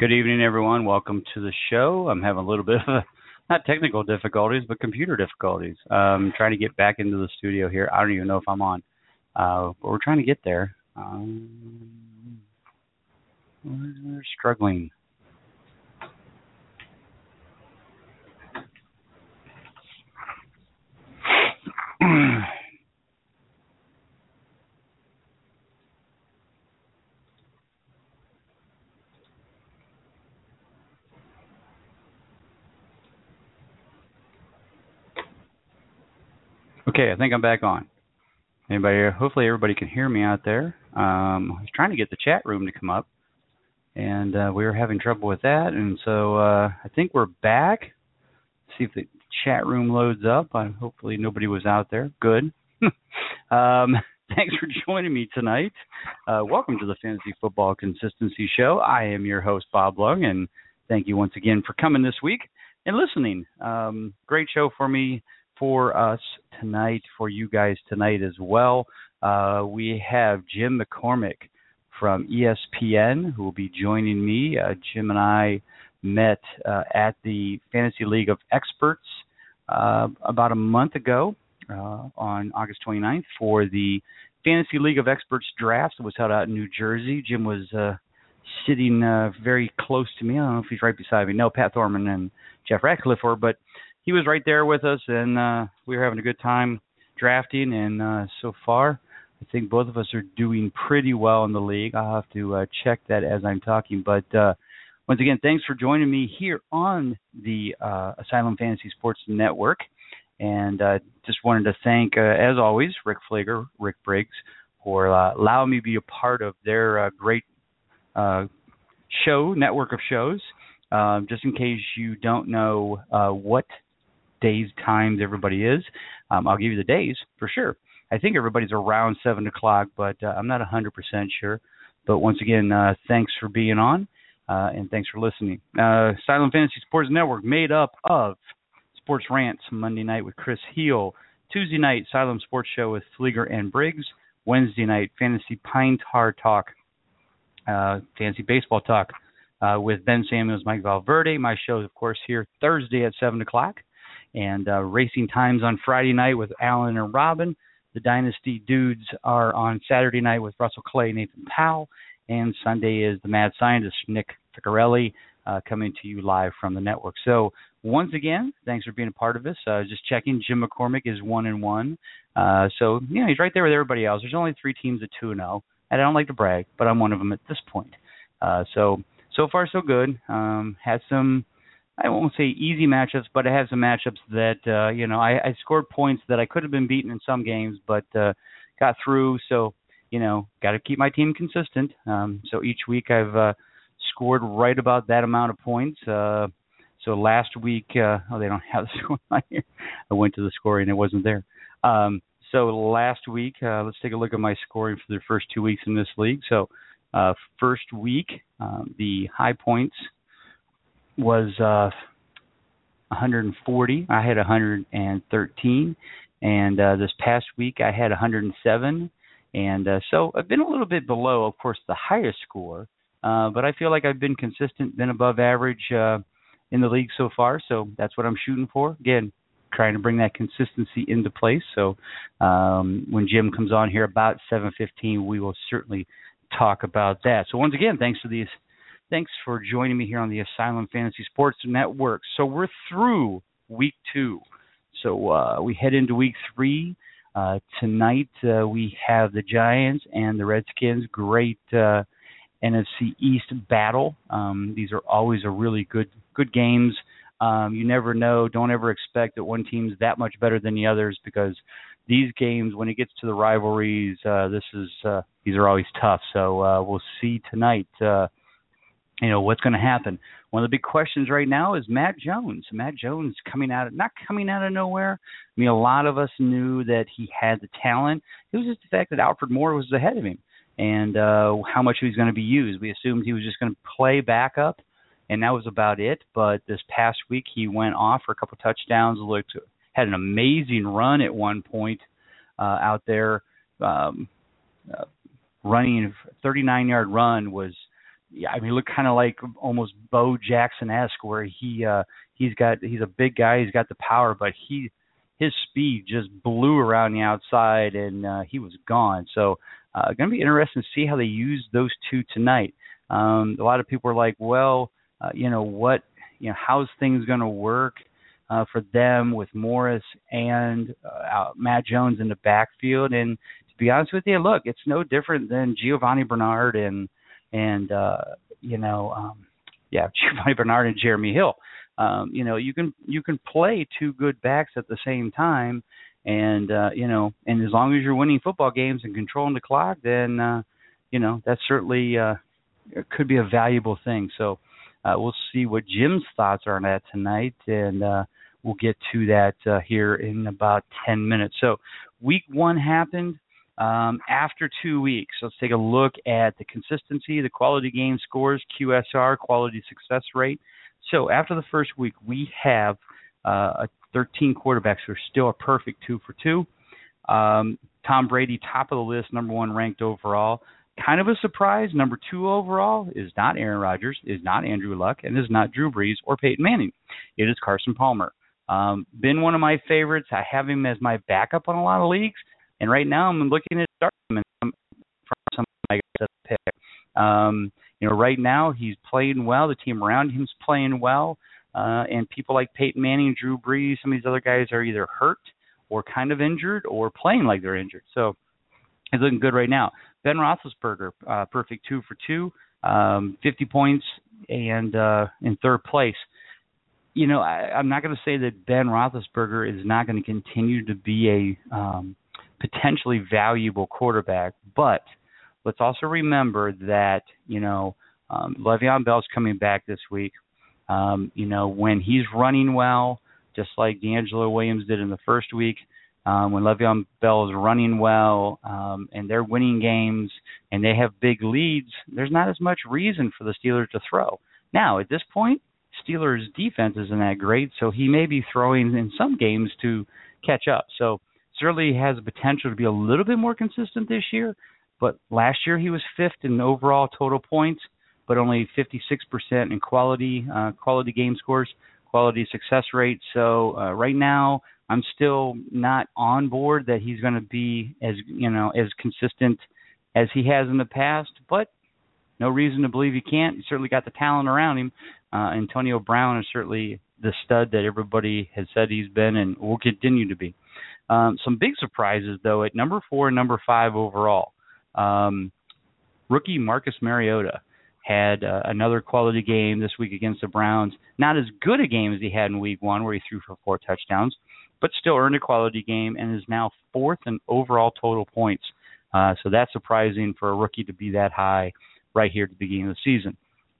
Good evening, everyone. Welcome to the show. I'm having a little bit of a, not technical difficulties, but computer difficulties. Um, trying to get back into the studio here. I don't even know if I'm on, uh, but we're trying to get there. Um, we're struggling. Okay, I think I'm back on. Anybody? Hopefully, everybody can hear me out there. Um, I was trying to get the chat room to come up, and uh, we were having trouble with that. And so uh, I think we're back. See if the chat room loads up. I, hopefully, nobody was out there. Good. um, thanks for joining me tonight. Uh, welcome to the Fantasy Football Consistency Show. I am your host, Bob Lung, and thank you once again for coming this week and listening. Um, great show for me for us tonight, for you guys tonight as well. Uh, we have Jim McCormick from ESPN who will be joining me. Uh, Jim and I met uh, at the Fantasy League of Experts uh, about a month ago uh, on August 29th for the Fantasy League of Experts draft that was held out in New Jersey. Jim was uh, sitting very close to me. I don't know if he's right beside me. No, Pat Thorman and Jeff Ratcliffe were, but he was right there with us, and uh, we were having a good time drafting. And uh, so far, I think both of us are doing pretty well in the league. I'll have to uh, check that as I'm talking. But uh, once again, thanks for joining me here on the uh, Asylum Fantasy Sports Network. And uh, just wanted to thank, uh, as always, Rick Flager, Rick Briggs, for uh, allowing me to be a part of their uh, great uh, show, network of shows. Um, just in case you don't know uh, what days, times everybody is. Um, I'll give you the days for sure. I think everybody's around seven o'clock, but uh, I'm not 100% sure. But once again, uh, thanks for being on, uh, and thanks for listening. Uh, Asylum Fantasy Sports Network, made up of Sports Rants Monday night with Chris Heal, Tuesday night Asylum Sports Show with Fleeger and Briggs, Wednesday night Fantasy Pine Tar Talk, uh, Fantasy Baseball Talk uh, with Ben Samuels, Mike Valverde. My show, is, of course, here Thursday at seven o'clock and uh, Racing Times on Friday night with Alan and Robin. The Dynasty Dudes are on Saturday night with Russell Clay, Nathan Powell, and Sunday is the Mad Scientist Nick Ficarelli uh, coming to you live from the network. So once again, thanks for being a part of this. Uh, just checking, Jim McCormick is one and one. Uh, so yeah, he's right there with everybody else. There's only three teams at two and zero, oh, and I don't like to brag, but I'm one of them at this point. Uh, so so far so good. Um, had some I won't say easy matchups, but I have some matchups that uh, you know I, I scored points that I could have been beaten in some games, but uh, got through. So you know, got to keep my team consistent. Um, so each week I've uh, scored right about that amount of points. Uh, so last week, uh, oh, they don't have the score on here. I went to the scoring, it wasn't there. Um, so last week, uh, let's take a look at my scoring for the first two weeks in this league. So uh, first week, um, the high points was uh, 140. I had 113, and uh, this past week I had 107. And uh, so I've been a little bit below, of course, the highest score, uh, but I feel like I've been consistent, been above average uh, in the league so far. So that's what I'm shooting for. Again, trying to bring that consistency into place. So um, when Jim comes on here about 7:15, we will certainly talk about that. So once again, thanks for these Thanks for joining me here on the Asylum Fantasy Sports Network. So we're through week two. So uh, we head into week three. Uh, tonight uh, we have the Giants and the Redskins. Great uh, NFC East battle. Um, these are always a really good good games. Um, you never know. Don't ever expect that one team's that much better than the others because these games, when it gets to the rivalries, uh, this is uh, these are always tough. So uh, we'll see tonight. Uh, you know what's going to happen. One of the big questions right now is Matt Jones. Matt Jones coming out of not coming out of nowhere. I mean, a lot of us knew that he had the talent. It was just the fact that Alfred Morris was ahead of him, and uh, how much he was going to be used. We assumed he was just going to play backup, and that was about it. But this past week, he went off for a couple touchdowns. Looked had an amazing run at one point uh, out there. Um, uh, running a 39 yard run was yeah, I mean, look kind of like almost Bo Jackson esque, where he uh, he's got he's a big guy, he's got the power, but he his speed just blew around the outside and uh, he was gone. So uh, going to be interesting to see how they use those two tonight. Um, a lot of people are like, well, uh, you know what, you know, how's things going to work uh, for them with Morris and uh, Matt Jones in the backfield? And to be honest with you, look, it's no different than Giovani Bernard and and uh, you know, um, yeah, Giovani Bernard and Jeremy Hill. Um, you know, you can you can play two good backs at the same time, and uh, you know, and as long as you're winning football games and controlling the clock, then uh, you know that certainly uh, could be a valuable thing. So uh, we'll see what Jim's thoughts are on that tonight, and uh, we'll get to that uh, here in about 10 minutes. So week one happened um, after two weeks. Let's take a look at the consistency, the quality game scores, QSR, quality success rate. So after the first week, we have uh, 13 quarterbacks who are still a perfect two for two. Um, Tom Brady, top of the list, number one ranked overall. Kind of a surprise, number two overall is not Aaron Rodgers, is not Andrew Luck, and is not Drew Brees or Peyton Manning. It is Carson Palmer. Um, been one of my favorites. I have him as my backup on a lot of leagues. And right now, I'm looking at him from some I guess as a pick. Um, you know, right now he's playing well. The team around him's playing well, uh, and people like Peyton Manning, Drew Brees, some of these other guys are either hurt or kind of injured or playing like they're injured. So he's looking good right now. Ben Roethlisberger, uh, perfect two for two, um, 50 points, and uh, in third place. You know, I, I'm not going to say that Ben Roethlisberger is not going to continue to be a um, potentially valuable quarterback. But let's also remember that you know um, Le'Veon Bell's coming back this week. Um, you know when he's running well, just like DeAngelo Williams did in the first week. Um, when Le'Veon Bell is running well um, and they're winning games and they have big leads, there's not as much reason for the Steelers to throw. Now, at this point, Steelers' defense isn't that great, so he may be throwing in some games to catch up. So certainly has the potential to be a little bit more consistent this year. But last year he was fifth in overall total points, but only 56% in quality uh, quality game scores, quality success rate. So uh, right now I'm still not on board that he's going to be as you know as consistent as he has in the past, but no reason to believe he can't. He's certainly got the talent around him. Uh, Antonio Brown is certainly the stud that everybody has said he's been and will continue to be. Um, some big surprises though at number four and number five overall. Um, rookie Marcus Mariota had uh, another quality game this week against the Browns. Not as good a game as he had in Week One, where he threw for four touchdowns, but still earned a quality game and is now fourth in overall total points. Uh, so that's surprising for a rookie to be that high right here at the beginning of the season.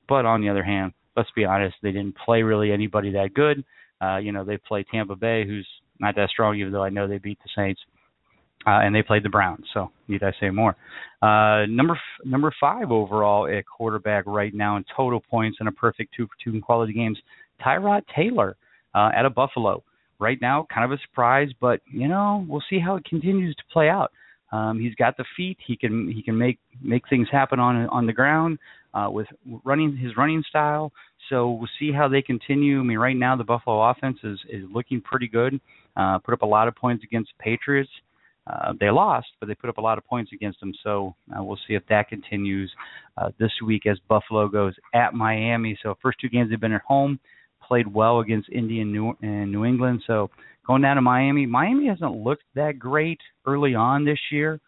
But on the other hand, let's be honest, they didn't play really anybody that good. Uh, you know, they play Tampa Bay, who's not that strong, even though I know they beat the Saints. Uh, and they played the Browns. So need I say more? Uh, number f- number five overall at quarterback right now in total points and a perfect two for two in quality games. Tyrod Taylor uh, at a Buffalo right now, kind of a surprise, but you know we'll see how it continues to play out. Um, he's got the feet. He can he can make make things happen on on the ground uh, with running his running style. So we'll see how they continue. I mean, right now the Buffalo offense is is looking pretty good. Uh, put up a lot of points against Patriots. Uh, they lost, but they put up a lot of points against them. So uh, we'll see if that continues uh, this week as Buffalo goes at Miami. So first two games they've been at home, played well against Indy and New, and New England. So going down to Miami, Miami hasn't looked that great early on this year.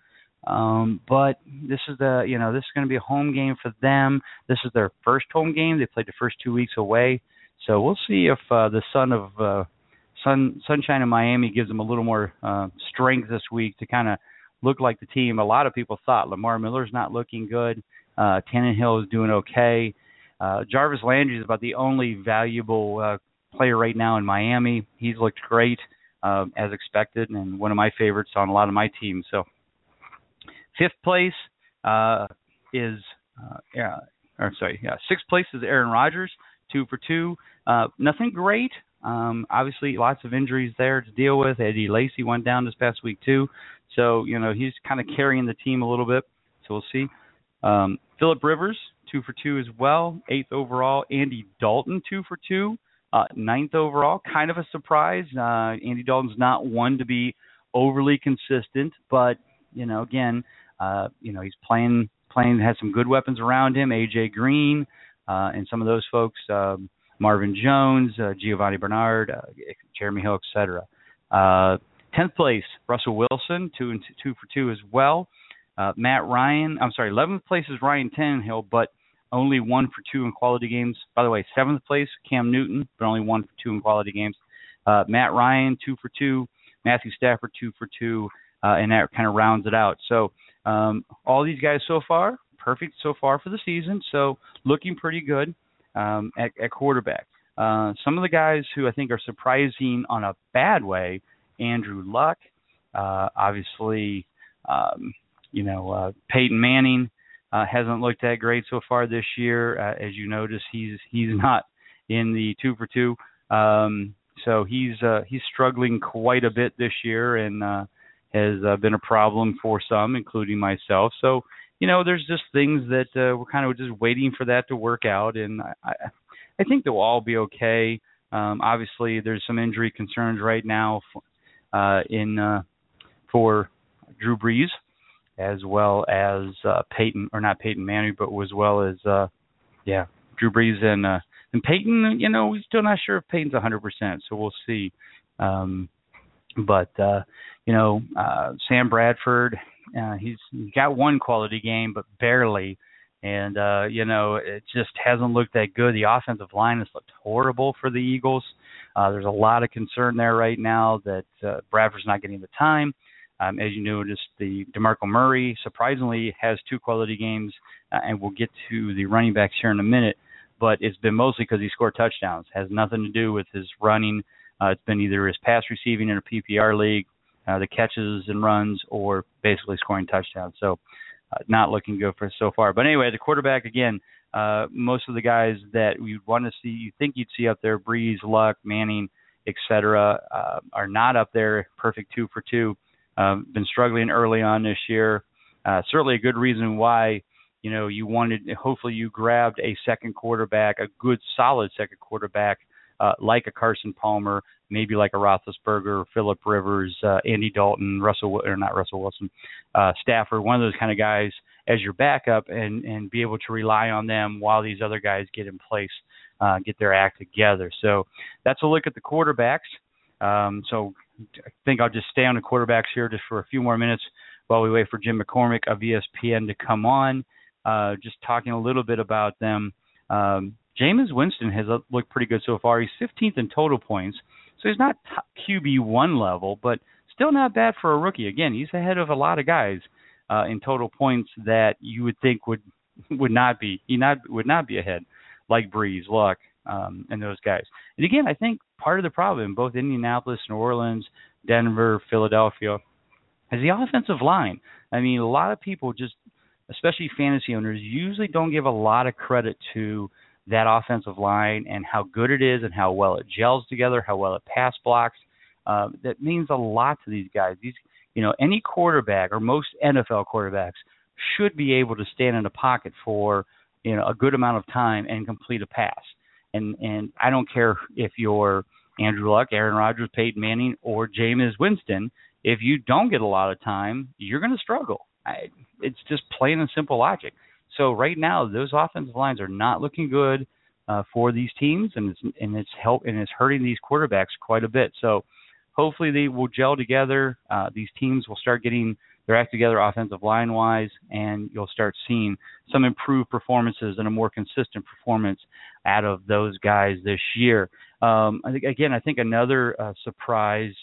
Um, but this is the you know this is going to be a home game for them. This is their first home game. They played the first two weeks away, so we'll see if uh, the son of uh, sun sunshine in Miami gives them a little more uh, strength this week to kind of look like the team. A lot of people thought Lamar Miller's not looking good. Uh, Tannehill is doing okay. Uh, Jarvis Landry is about the only valuable uh, player right now in Miami. He's looked great uh, as expected, and one of my favorites on a lot of my teams. So Fifth place uh, is, uh, yeah, or sorry, yeah, sixth place is Aaron Rodgers, two for two. Uh, nothing great. Um, obviously, lots of injuries there to deal with. Eddie Lacy went down this past week too, so you know he's kind of carrying the team a little bit. So we'll see. Um, Philip Rivers, two for two as well, eighth overall. Andy Dalton, two for two, uh, ninth overall. Kind of a surprise. Uh, Andy Dalton's not one to be overly consistent, but you know, again, uh, you know, he's playing playing has some good weapons around him. AJ Green uh, and some of those folks, um, Marvin Jones, uh, Giovani Bernard, uh, Jeremy Hill, etc. Uh, tenth place, Russell Wilson, two and two, two for two as well. Uh, Matt Ryan, I'm sorry, eleventh place is Ryan Tannehill, but only one for two in quality games. By the way, seventh place Cam Newton, but only one for two in quality games. Uh, Matt Ryan, two for two. Matthew Stafford, two for two, uh, and that kind of rounds it out. So um, all these guys so far, perfect so far for the season. So looking pretty good um, at, at quarterback. Uh, some of the guys who I think are surprising on a bad way, Andrew Luck, uh, obviously, um, you know, uh, Peyton Manning uh, hasn't looked that great so far this year. Uh, as you notice, he's he's not in the two for two. Um, so he's uh, he's struggling quite a bit this year, and uh, has uh, been a problem for some, including myself. So, you know, there's just things that uh, we're kind of just waiting for that to work out, and I, I think they'll all be okay. Um, obviously, there's some injury concerns right now uh, in uh, for Drew Brees, as well as uh, Peyton, or not Peyton Manning, but as well as uh, yeah, Drew Brees and uh, and Peyton. You know, we're still not sure if Peyton's 100%, so we'll see. Um, but uh, you know, uh, Sam Bradford, uh, he's, got one quality game, but barely. And uh, you know, it just hasn't looked that good. The offensive line has looked horrible for the Eagles. Uh, there's a lot of concern there right now that uh, Bradford's not getting the time. Um, as you noticed, the DeMarco Murray surprisingly has two quality games, uh, and we'll get to the running backs here in a minute. But it's been mostly because he scored touchdowns. Has nothing to do with his running. Uh, it's been either his pass receiving in a PPR league uh, the catches and runs, or basically scoring touchdowns. So, uh, not looking good for so far. But anyway, the quarterback again. Uh, most of the guys that we want to see, you think you'd see up there, Brees, Luck, Manning, etc., uh, are not up there. Perfect two for two. Uh, been struggling early on this year. Uh, certainly a good reason why you know you wanted. Hopefully, you grabbed a second quarterback, a good, solid second quarterback uh, like a Carson Palmer, maybe like a Roethlisberger, Philip Rivers, uh, Andy Dalton, Russell or not Russell Wilson, uh, Stafford, one of those kind of guys as your backup, and and be able to rely on them while these other guys get in place, uh, get their act together. So that's a look at the quarterbacks. Um, so I think I'll just stay on the quarterbacks here just for a few more minutes while we wait for Jim McCormick of ESPN to come on. Uh, just talking a little bit about them. Um, Jameis Winston has looked pretty good so far. He's 15th in total points, so he's not QB one level, but still not bad for a rookie. Again, he's ahead of a lot of guys uh, in total points that you would think would would not be he not would not be ahead, like Brees, Luck, um, and those guys. And again, I think part of the problem, both Indianapolis, New Orleans, Denver, Philadelphia, is the offensive line. I mean, a lot of people just, especially fantasy owners, usually don't give a lot of credit to that offensive line and how good it is and how well it gels together, how well it pass blocks. Uh, that means a lot to these guys. These, you know, any quarterback or most NFL quarterbacks should be able to stand in a pocket for you know a good amount of time and complete a pass. And and I don't care if you're Andrew Luck, Aaron Rodgers, Peyton Manning, or Jameis Winston. If you don't get a lot of time, you're going to struggle. I, it's just plain and simple logic. So right now, those offensive lines are not looking good uh, for these teams, and it's and it's help and it's hurting these quarterbacks quite a bit. So hopefully they will gel together. Uh, these teams will start getting their act together offensive line wise, and you'll start seeing some improved performances and a more consistent performance out of those guys this year. Um, I think again, I think another uh, surprise,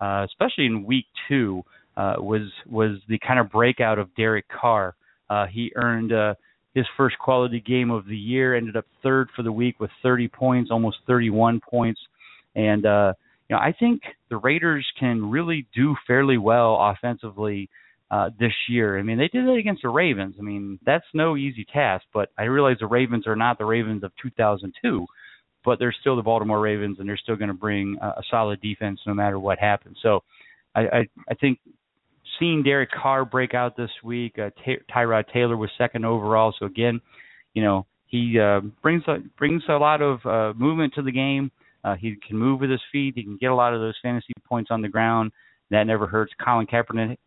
uh, especially in week two, uh, was was the kind of breakout of Derek Carr. Uh, he earned uh, his first quality game of the year, ended up third for the week with 30 points, almost 31 points. And, uh, you know, I think the Raiders can really do fairly well offensively uh, this year. I mean, they did it against the Ravens. I mean, that's no easy task, but I realize the Ravens are not the Ravens of 2002, but they're still the Baltimore Ravens, and they're still going to bring a, solid defense no matter what happens. So I, I, I think seeing Derek Carr break out this week. Uh, Ty- Tyrod Taylor was second overall, so again, you know, he uh, brings a, brings a lot of uh, movement to the game. Uh, he can move with his feet. He can get a lot of those fantasy points on the ground. That never hurts. Colin Kaepernick,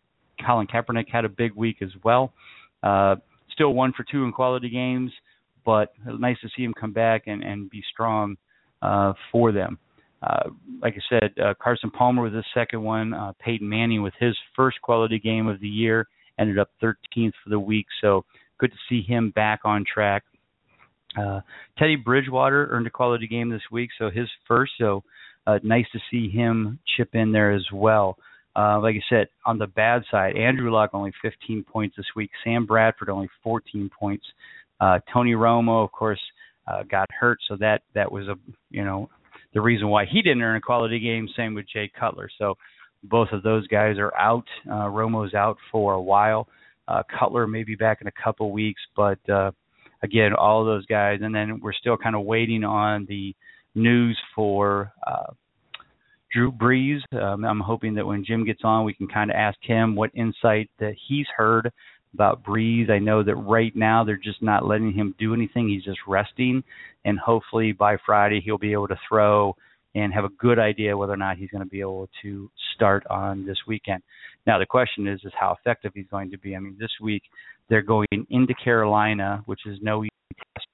Colin Kaepernick had a big week as well. Uh, still one for two in quality games, but nice to see him come back and, and be strong uh, for them. Uh, like I said, uh, Carson Palmer was the second one. Uh, Peyton Manning with his first quality game of the year ended up 13th for the week. So good to see him back on track. Uh, Teddy Bridgewater earned a quality game this week, so his first. So uh, nice to see him chip in there as well. Uh, like I said, on the bad side, Andrew Luck only 15 points this week. Sam Bradford only 14 points. Uh, Tony Romo, of course, uh, got hurt, so that that was a you know the reason why he didn't earn a quality game. Same with Jay Cutler. So both of those guys are out. Uh, Romo's out for a while. Uh, Cutler may be back in a couple weeks, but uh, again, all those guys, and then we're still kind of waiting on the news for uh, Drew Brees. Um, I'm hoping that when Jim gets on, we can kind of ask him what insight that he's heard about Brees. I know that right now they're just not letting him do anything. He's just resting, and hopefully by Friday he'll be able to throw and have a good idea whether or not he's going to be able to start on this weekend. Now the question is is how effective he's going to be. I mean, this week they're going into Carolina, which is no easy test.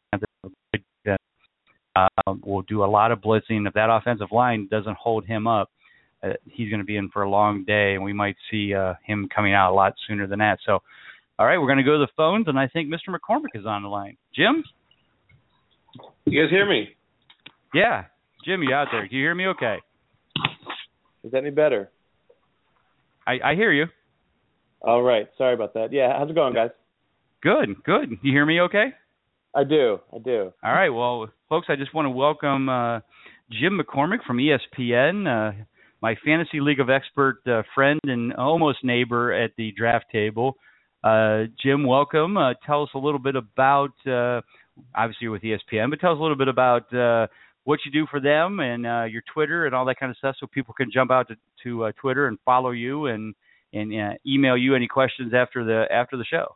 Uh, we'll do a lot of blitzing. If that offensive line doesn't hold him up, uh, he's going to be in for a long day, and we might see uh, him coming out a lot sooner than that. So, all right, we're going to go to the phones, and I think Mr. McCormick is on the line. Jim? You guys hear me? Yeah. Jim, you out there? Do you hear me okay? Is that any better? I, I hear you. All right. Sorry about that. Yeah, how's it going, guys? Good, good. You hear me okay? I do. I do. All right. Well, folks, I just want to welcome uh, Jim McCormick from ESPN, uh, my fantasy league of expert uh, friend and almost neighbor at the draft table. Uh, Jim, welcome. Uh, tell us a little bit about, uh, obviously with ESPN, but tell us a little bit about what you do for them and your Twitter and all that kind of stuff, so people can jump out to, to Twitter and follow you and and email you any questions after the after the show.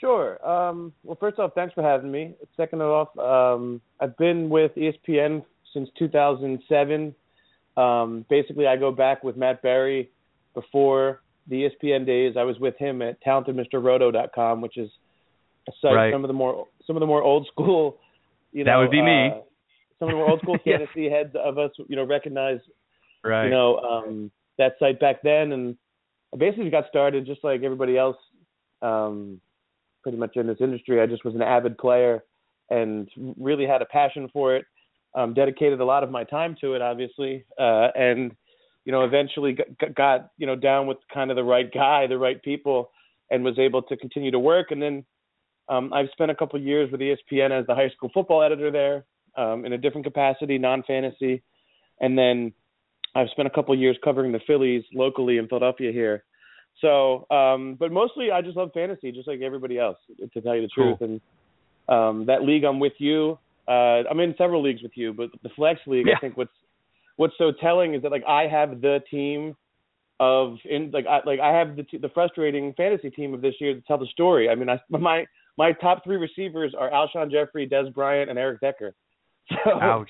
Sure. Um, well, first off, thanks for having me. Second off, um, I've been with ESPN since 2007. Um, basically, I go back with Matt Berry before the ESPN days. I was with him at talentedmrroto.com, which is a site right. some of the more some of the more old school. You know, that would be uh, me. Some of the more old school fantasy heads of us, you know, recognize, right. you know, um, that site back then, and I basically got started just like everybody else. Um, pretty much in this industry. I just was an avid player and really had a passion for it. Um, dedicated a lot of my time to it, obviously, uh, and you know, eventually got, got you know down with kind of the right guy, the right people, and was able to continue to work. And then um, I've spent a couple of years with ESPN as the high school football editor there, um, in a different capacity, non-fantasy, and then I've spent a couple of years covering the Phillies locally in Philadelphia here. So, um, but mostly I just love fantasy, just like everybody else, to tell you the cool. truth. And um, that league I'm with you. Uh, I'm in several leagues with you, but the flex league, yeah. I think what's what's so telling is that like I have the team of in like I like I have the t- the frustrating fantasy team of this year to tell the story. I mean, I my my top three receivers are Alshon Jeffery, Dez Bryant, and Eric Decker. So, Ouch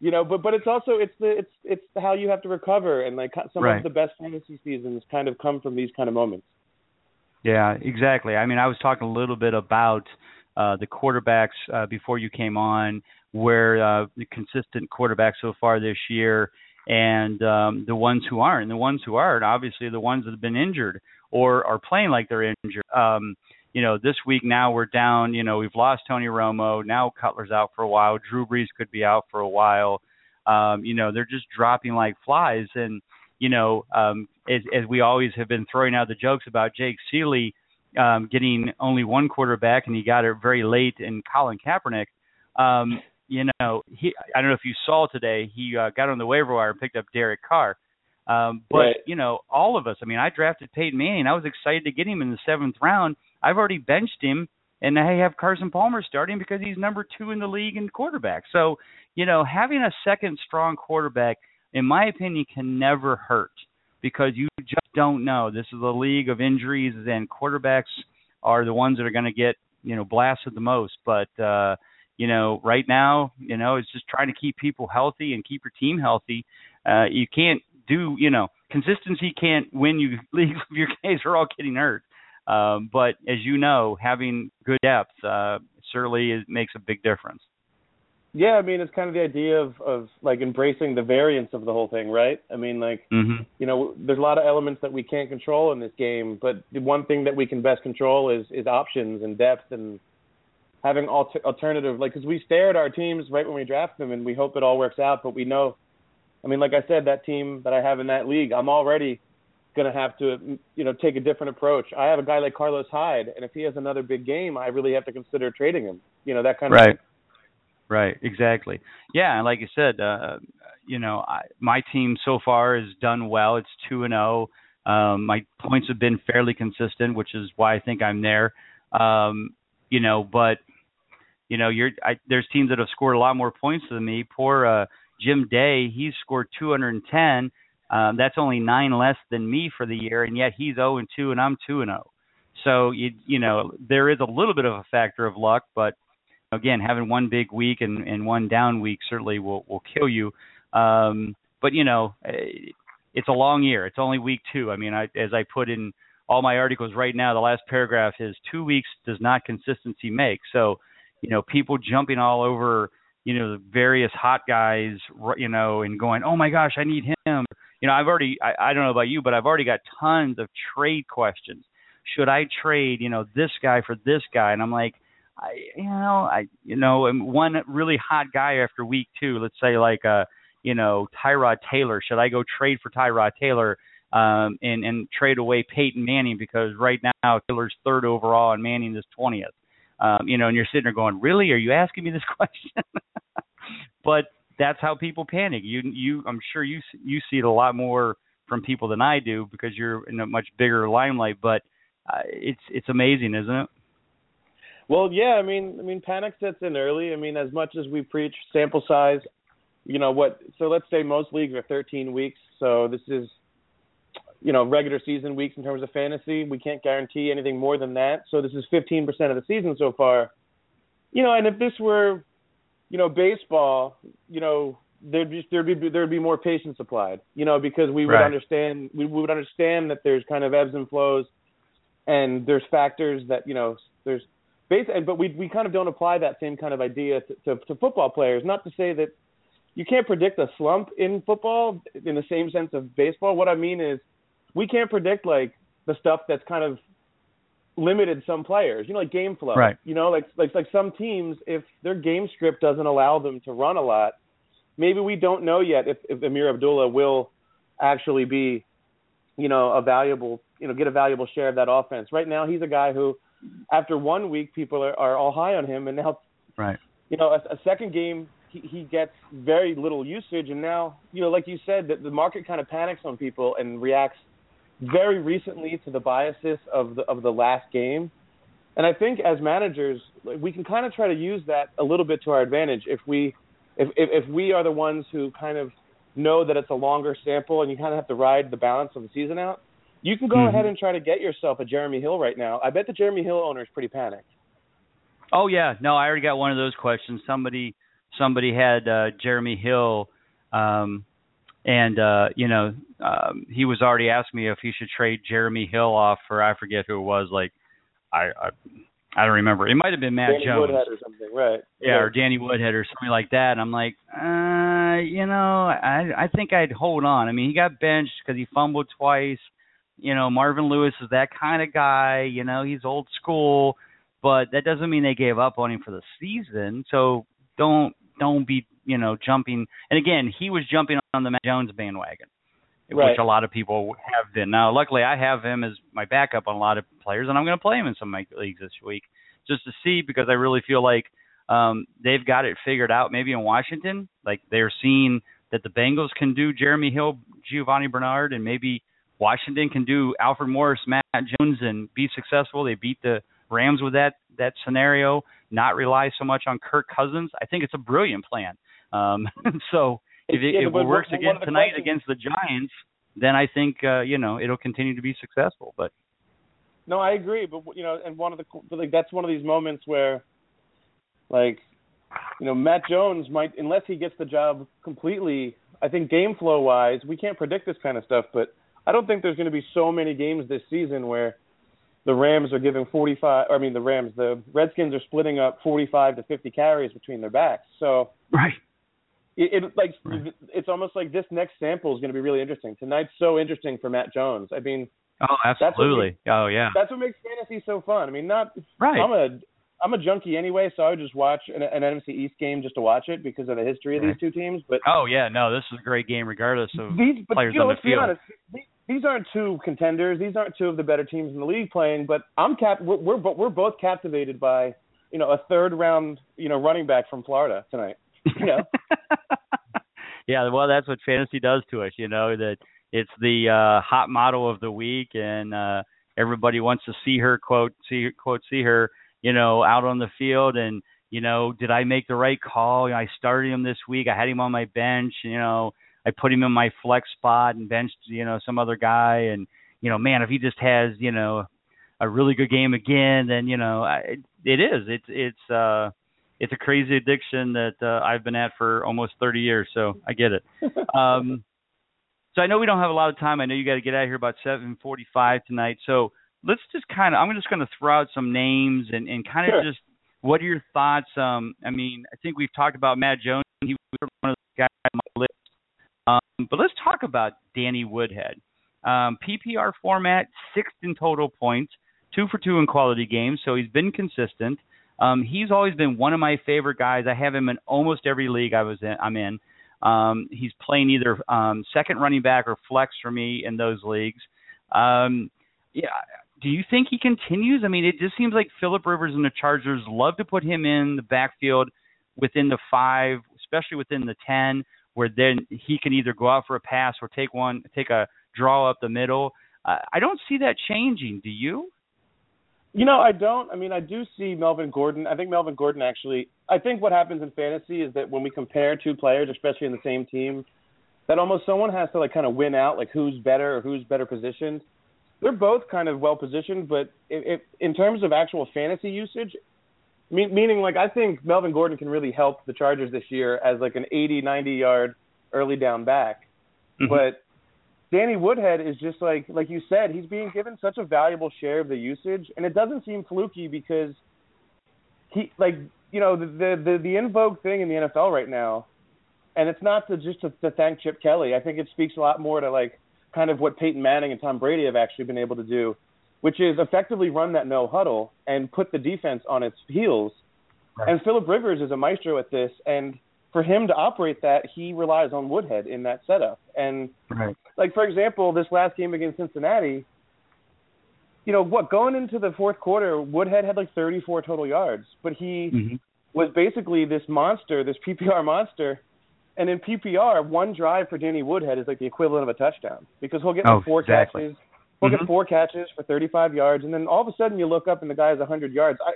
you know but but it's also it's the it's it's how you have to recover and like some right. of the best fantasy seasons kind of come from these kind of moments yeah exactly i mean i was talking a little bit about uh the quarterbacks uh before you came on where uh the consistent quarterback so far this year and um the ones who aren't and the ones who aren't obviously the ones that have been injured or are playing like they're injured um you know, this week now we're down, you know, we've lost Tony Romo. Now Cutler's out for a while. Drew Brees could be out for a while. Um, you know, they're just dropping like flies. And, you know, um, as, as we always have been throwing out the jokes about Jake Ciely um, getting only one quarterback and he got it very late in Colin Kaepernick. Um, you know, he, I don't know if you saw today, he uh, got on the waiver wire and picked up Derek Carr. Um, but, right. you know, all of us, I mean, I drafted Peyton Manning. I was excited to get him in the seventh round I've already benched him, and I have Carson Palmer starting because he's number two in the league in quarterback. So, you know, having a second strong quarterback, in my opinion, can never hurt because you just don't know. This is a league of injuries, and quarterbacks are the ones that are going to get you know blasted the most. But uh, you know, right now, you know, it's just trying to keep people healthy and keep your team healthy. Uh, you can't do, you know, consistency can't win you leagues if your guys are all getting hurt. Um, but as you know, having good depth uh, certainly is, makes a big difference. Yeah, I mean, it's kind of the idea of of like embracing the variance of the whole thing, right? I mean, like, mm-hmm. you know, there's a lot of elements that we can't control in this game, but the one thing that we can best control is is options and depth and having alter- alternative. Like, because we stare at our teams right when we draft them, and we hope it all works out, but we know. I mean, like I said, that team that I have in that league, I'm already going to have to, you know, take a different approach. I have a guy like Carlos Hyde, and if he has another big game, I really have to consider trading him. You know, that kind right. of. Thing. Right, exactly. Yeah, and like you said, uh, you know, I, my team so far has done well. It's two and zero. Oh. Um, my points have been fairly consistent, which is why I think I'm there. Um, you know, but you know, you're I, there's teams that have scored a lot more points than me. Poor uh, Jim Day, he's scored 210. Um, that's only nine less than me for the year, and yet he's 0 and 2, and I'm 2 and 0. So you you know there is a little bit of a factor of luck, but again, having one big week and, and one down week certainly will will kill you. Um, but you know, eh, it's a long year. It's only week two. I mean, I, as I put in all my articles right now, the last paragraph is two weeks does not consistency make. So, you know, people jumping all over, you know, various hot guys, you know, and going, oh my gosh, I need him. You know, I've already, I, I don't know about you, but I've already got tons of trade questions. Should I trade, you know, this guy for this guy? And I'm like, I, you know, I, you know, and one really hot guy after week two, let's say like, uh, you know, Tyrod Taylor. Should I go trade for Tyrod Taylor um, and and trade away Peyton Manning because right now Taylor's third overall and Manning is twentieth. Um, you know, and you're sitting there going, really? Are you asking me this question? but that's how people panic. You you, I'm sure you you see it a lot more from people than I do because you're in a much bigger limelight. But uh, it's it's amazing, isn't it? Well, yeah, I mean, I mean, panic sets in early. I mean, as much as we preach sample size, you know what? So let's say most leagues are 13 weeks. So this is, you know, regular season weeks in terms of fantasy. We can't guarantee anything more than that. So this is 15% of the season so far. You know, and if this were, you know, baseball, you know, there'd just there'd be there'd be more patience applied. You know, because we would right. understand we would understand that there's kind of ebbs and flows, and there's factors that you know there's basically, but we we kind of don't apply that same kind of idea to, to, to football players. Not to say that you can't predict a slump in football in the same sense of baseball. What I mean is, we can't predict like the stuff that's kind of limited some players. You know, like game flow. Right. You know, like like like some teams, if their game script doesn't allow them to run a lot, maybe we don't know yet if, if Ameer Abdullah will actually be, you know, a valuable, you know, get a valuable share of that offense. Right now, he's a guy who after one week, people are, are all high on him, and now, right, you know, a, a second game he, he gets very little usage, and now, you know, like you said, that the market kind of panics on people and reacts very recently to the biases of the of the last game. And I think as managers, we can kind of try to use that a little bit to our advantage if we if if, if we are the ones who kind of know that it's a longer sample and you kind of have to ride the balance of the season out you can go mm-hmm. ahead and try to get yourself a Jeremy Hill right now. I bet the Jeremy Hill owner is pretty panicked. Oh yeah, no, I already got one of those questions. Somebody somebody had uh, Jeremy Hill, um, and uh, you know um, he was already asking me if he should trade Jeremy Hill off for I forget who it was. Like I I, I don't remember. It might have been Matt Danny Jones Woodhead or something, right? Yeah, or Danny Woodhead or something like that. And I'm like, uh, you know, I I think I'd hold on. I mean, he got benched because he fumbled twice you know, Marvin Lewis is that kind of guy. You know, he's old school, but that doesn't mean they gave up on him for the season. So don't don't be you know jumping. And again, he was jumping on the Matt Jones bandwagon, right. which a lot of people have been. Now, luckily, I have him as my backup on a lot of players, and I'm going to play him in some of my leagues this week just to see because I really feel like um, they've got it figured out. Maybe in Washington, like they're seeing that the Bengals can do Jeremy Hill, Giovani Bernard, and maybe Washington can do Alfred Morris, Matt Jones, and be successful. They beat the Rams with that that scenario. Not rely so much on Kirk Cousins. I think it's a brilliant plan. Um, so if it, yeah, if it works again tonight questions. against the Giants, then I think uh, you know it'll continue to be successful. But No, I agree, but you know, and one of the like that's one of these moments where, like, you know, Matt Jones might unless he gets the job completely. I think game flow wise, we can't predict this kind of stuff, but I don't think there's going to be so many games this season where the Rams are giving 45. I mean, the Rams, the Redskins are splitting up 45 to 50 carries between their backs. So right, it, it like right. it's almost like this next sample is going to be really interesting. Tonight's so interesting for Matt Jones. I mean, oh, absolutely. Makes, oh, yeah. That's what makes fantasy so fun. I mean, not right. I'm a I'm a junkie anyway, so I would just watch an, an NFC East game just to watch it because of the history of right. these two teams. But oh yeah, no, this is a great game regardless of these, but, players you know, on the field. Honest, these, these aren't two contenders. These aren't two of the better teams in the league playing. But I'm cap. We're we're, we're both captivated by you know a third round you know running back from Florida tonight. You know. yeah, well, that's what fantasy does to us. You know that it's the uh, hot model of the week, and uh, everybody wants to see her quote, see quote, see her, you know, out on the field, and you know, did I make the right call? I started him this week. I had him on my bench. You know, I put him in my flex spot and benched, you know, some other guy, and you know, man, if he just has, you know, a really good game again, then you know, I, it is. It's it's uh it's a crazy addiction that uh, I've been at for almost 30 years, so I get it. Um, so I know we don't have a lot of time. I know you got to get out of here about 7:45 tonight. So let's just kind of I'm just going to throw out some names and and kind of sure. just what are your thoughts? Um, I mean, I think we've talked about Matt Jones. He was one of the guys on my list. Um, but let's talk about Danny Woodhead. Um, PPR format, sixth in total points, two for two in quality games, so he's been consistent. Um, he's always been one of my favorite guys. I have him in almost every league I was in. I'm in. Um, he's playing either um, second running back or flex for me in those leagues. Um, yeah, do you think he continues? I mean, it just seems like Philip Rivers and the Chargers love to put him in the backfield within the five, especially within the ten, where then he can either go out for a pass or take one, take a draw up the middle. Uh, I don't see that changing. Do you? You know, I don't. I mean, I do see Melvin Gordon. I think Melvin Gordon actually. I think what happens in fantasy is that when we compare two players, especially in the same team, that almost someone has to like kind of win out, like who's better or who's better positioned. They're both kind of well positioned, but if, if in terms of actual fantasy usage, me, meaning like I think Melvin Gordon can really help the Chargers this year as like an 80, 90 yard early down back. Mm-hmm. But Danny Woodhead is just like like you said, he's being given such a valuable share of the usage, and it doesn't seem fluky because he like you know the the the, the in vogue thing in the NFL right now, and it's not to just to, to thank Chip Kelly. I think it speaks a lot more to like kind of what Peyton Manning and Tom Brady have actually been able to do, which is effectively run that no huddle and put the defense on its heels. Right. And Philip Rivers is a maestro at this, and for him to operate that, he relies on Woodhead in that setup. And right. like for example, this last game against Cincinnati, you know what? Going into the fourth quarter, Woodhead had like 34 total yards, but he mm-hmm. was basically this monster, this PPR monster. And in PPR, one drive for Danny Woodhead is like the equivalent of a touchdown because he'll get oh, four exactly. catches. He'll mm-hmm. get four catches for 35 yards, and then all of a sudden you look up and the guy has 100 yards. I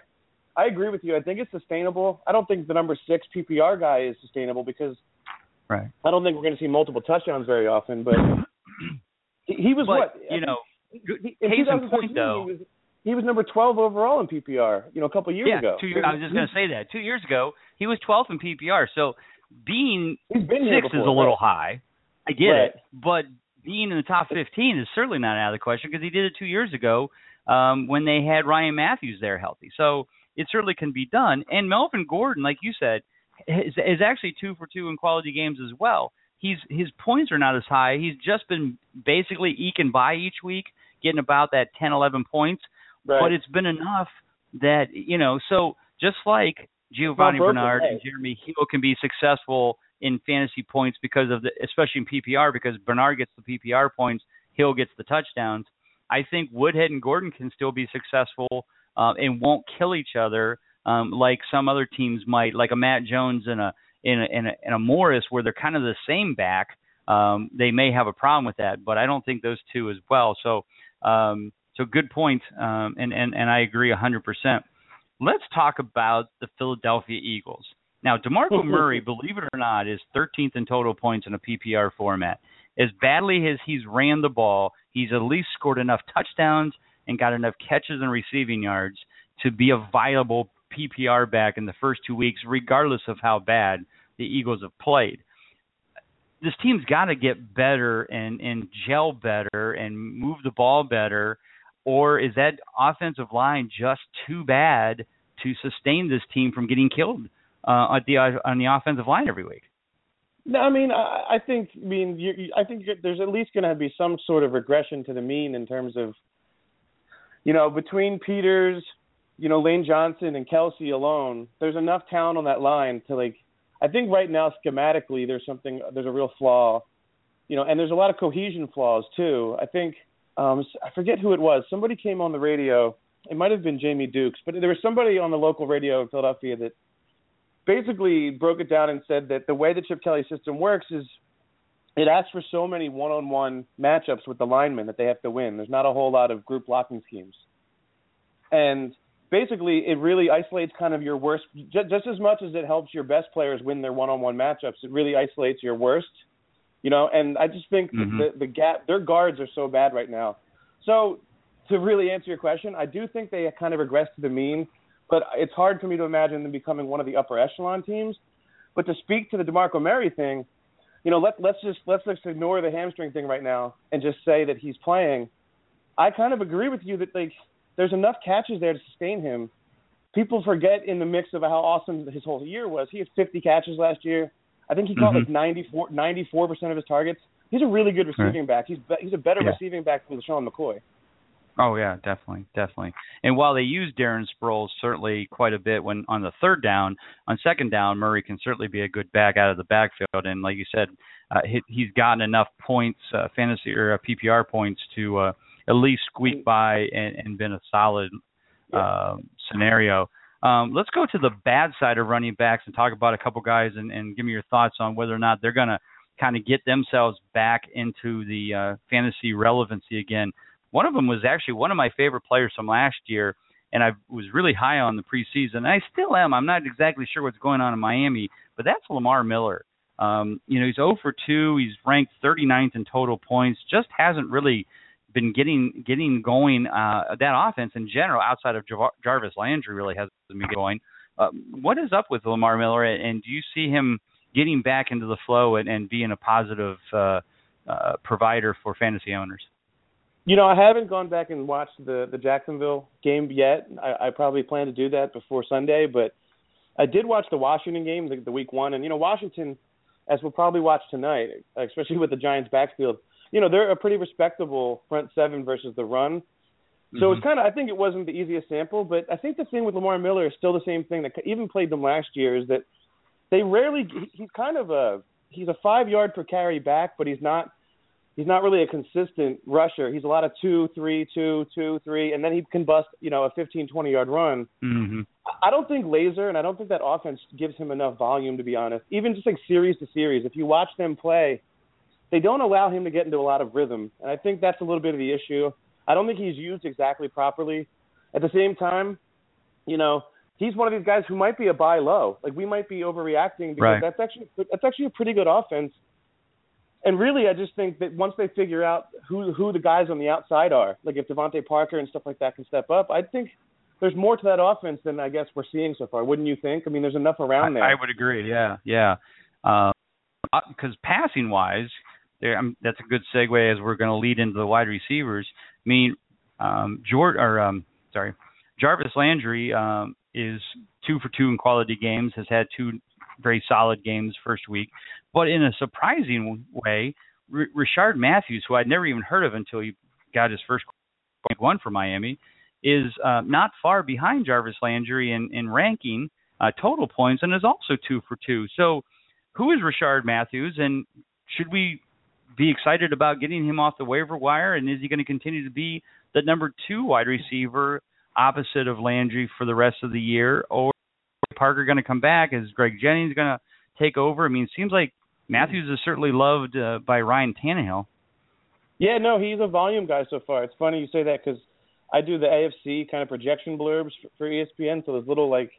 I agree with you. I think it's sustainable. I don't think the number six PPR guy is sustainable because right. I don't think we're going to see multiple touchdowns very often. But he, he was but, what you know. He, in case in point, though, he was, he was number 12 overall in PPR. You know, a couple of years yeah, ago. Two years, I was just going to say that. Two years ago, he was 12th in PPR. So being He's been six before, is a little right. high. I get right. it, but being in the top 15 is certainly not out of the question because he did it two years ago um, when they had Ryan Mathews there healthy. So it certainly can be done. And Melvin Gordon, like you said, is, is actually two for two in quality games as well. He's his points are not as high. He's just been basically eking by each week, getting about that 10, 11 points. Right. But it's been enough that you know. So just like Giovani Bernard and Jeremy Hill can be successful in fantasy points because of the, especially in PPR, because Bernard gets the PPR points, Hill gets the touchdowns. I think Woodhead and Gordon can still be successful uh, and won't kill each other um, like some other teams might, like a Matt Jones and a in a, in a, in a Morris, where they're kind of the same back. Um, they may have a problem with that, but I don't think those two as well. So, um, so good point, um, and and and I agree 100%. Let's talk about the Philadelphia Eagles. Now, DeMarco Murray, believe it or not, is 13th in total points in a PPR format. As badly as he's ran the ball, he's at least scored enough touchdowns and got enough catches and receiving yards to be a viable PPR back in the first two weeks, regardless of how bad the Eagles have played. This team's got to get better and and gel better and move the ball better, or is that offensive line just too bad to sustain this team from getting killed uh, at the on the offensive line every week? No, I mean, I, I think, I mean, you, I think there's at least going to be some sort of regression to the mean in terms of, you know, between Peters, you know, Lane Johnson and Kelce alone, there's enough talent on that line to like. I think right now schematically there's something there's a real flaw, you know, and there's a lot of cohesion flaws too. I think um I forget who it was. Somebody came on the radio. It might have been Jamie Dukes, but there was somebody on the local radio in Philadelphia that basically broke it down and said that the way the Chip Kelly system works is it asks for so many one-on-one matchups with the linemen that they have to win. There's not a whole lot of group blocking schemes, and basically it really isolates kind of your worst just, just as much as it helps your best players win their one-on-one matchups. It really isolates your worst, you know. And I just think mm-hmm. the the gap their guards are so bad right now. So to really answer your question, I do think they kind of regress to the mean, but it's hard for me to imagine them becoming one of the upper echelon teams. But to speak to the Demarco Murray thing, you know, let let's just let's just ignore the hamstring thing right now and just say that he's playing. I kind of agree with you that like there's enough catches there to sustain him. People forget in the mix of how awesome his whole year was. He had 50 catches last year. I think he caught mm-hmm. like 94 percent of his targets. He's a really good receiving right. back. He's he's a better yeah. receiving back than LeSean McCoy. Oh yeah, definitely, definitely. And while they use Darren Sproles certainly quite a bit when on the third down, on second down, Murray can certainly be a good back out of the backfield. And like you said, uh, he, he's gotten enough points, uh, fantasy or uh, PPR points to uh, at least squeak by and, and been a solid uh, scenario. Um, let's go to the bad side of running backs and talk about a couple guys and, and give me your thoughts on whether or not they're going to kind of get themselves back into the uh, fantasy relevancy again. One of them was actually one of my favorite players from last year, and I was really high on the preseason. I still am. I'm not exactly sure what's going on in Miami, but that's Lamar Miller. Um, you know, he's 0 for 2. He's ranked 39th in total points. Just hasn't really been getting getting going. Uh, that offense in general, outside of Jar- Jarvis Landry, really hasn't been going. Uh, what is up with Lamar Miller, and do you see him getting back into the flow and, and being a positive uh, uh, provider for fantasy owners? You know, I haven't gone back and watched the the Jacksonville game yet. I, I probably plan to do that before Sunday, but I did watch the Washington game, the, the week one, and you know, Washington, as we'll probably watch tonight, especially with the Giants' backfield you know they're a pretty respectable front seven versus the run. So mm-hmm. it's kind of I think it wasn't the easiest sample, but I think the thing with Lamar Miller is still the same thing that even played them last year is that they rarely he's kind of a he's a five yard per carry back, but he's not he's not really a consistent rusher. He's a lot of two, three, two, two, three, and then he can bust, you know, a 15, 20 yard run. Mm-hmm. I don't think Lazor and I don't think that offense gives him enough volume to be honest. Even just like series to series, if you watch them play, they don't allow him to get into a lot of rhythm, and I think that's a little bit of the issue. I don't think he's used exactly properly. At the same time, you know, he's one of these guys who might be a buy low. Like we might be overreacting because right. that's actually that's actually a pretty good offense. And really, I just think that once they figure out who who the guys on the outside are, like if DeVante Parker and stuff like that can step up, I think there's more to that offense than I guess we're seeing so far. Wouldn't you think? I mean, there's enough around there. I, I would agree. Yeah, yeah. Because uh, passing wise, there, um, that's a good segue as we're going to lead into the wide receivers. I mean, um, George or um, sorry, Jarvis Landry um, is two for two in quality games. Has had two very solid games first week, but in a surprising way, R- Rishard Matthews, who I'd never even heard of until he got his first one for Miami, is uh, not far behind Jarvis Landry in, in ranking uh, total points and is also two for two. So, who is Rishard Matthews, and should we be excited about getting him off the waiver wire? And is he going to continue to be the number two wide receiver opposite of Landry for the rest of the year? Or Parker going to come back? Is Greg Jennings going to take over? I mean, it seems like Matthews is certainly loved uh, by Ryan Tannehill. Yeah, no, he's a volume guy so far. It's funny you say that because I do the AFC kind of projection blurbs for, ESPN. So there's little like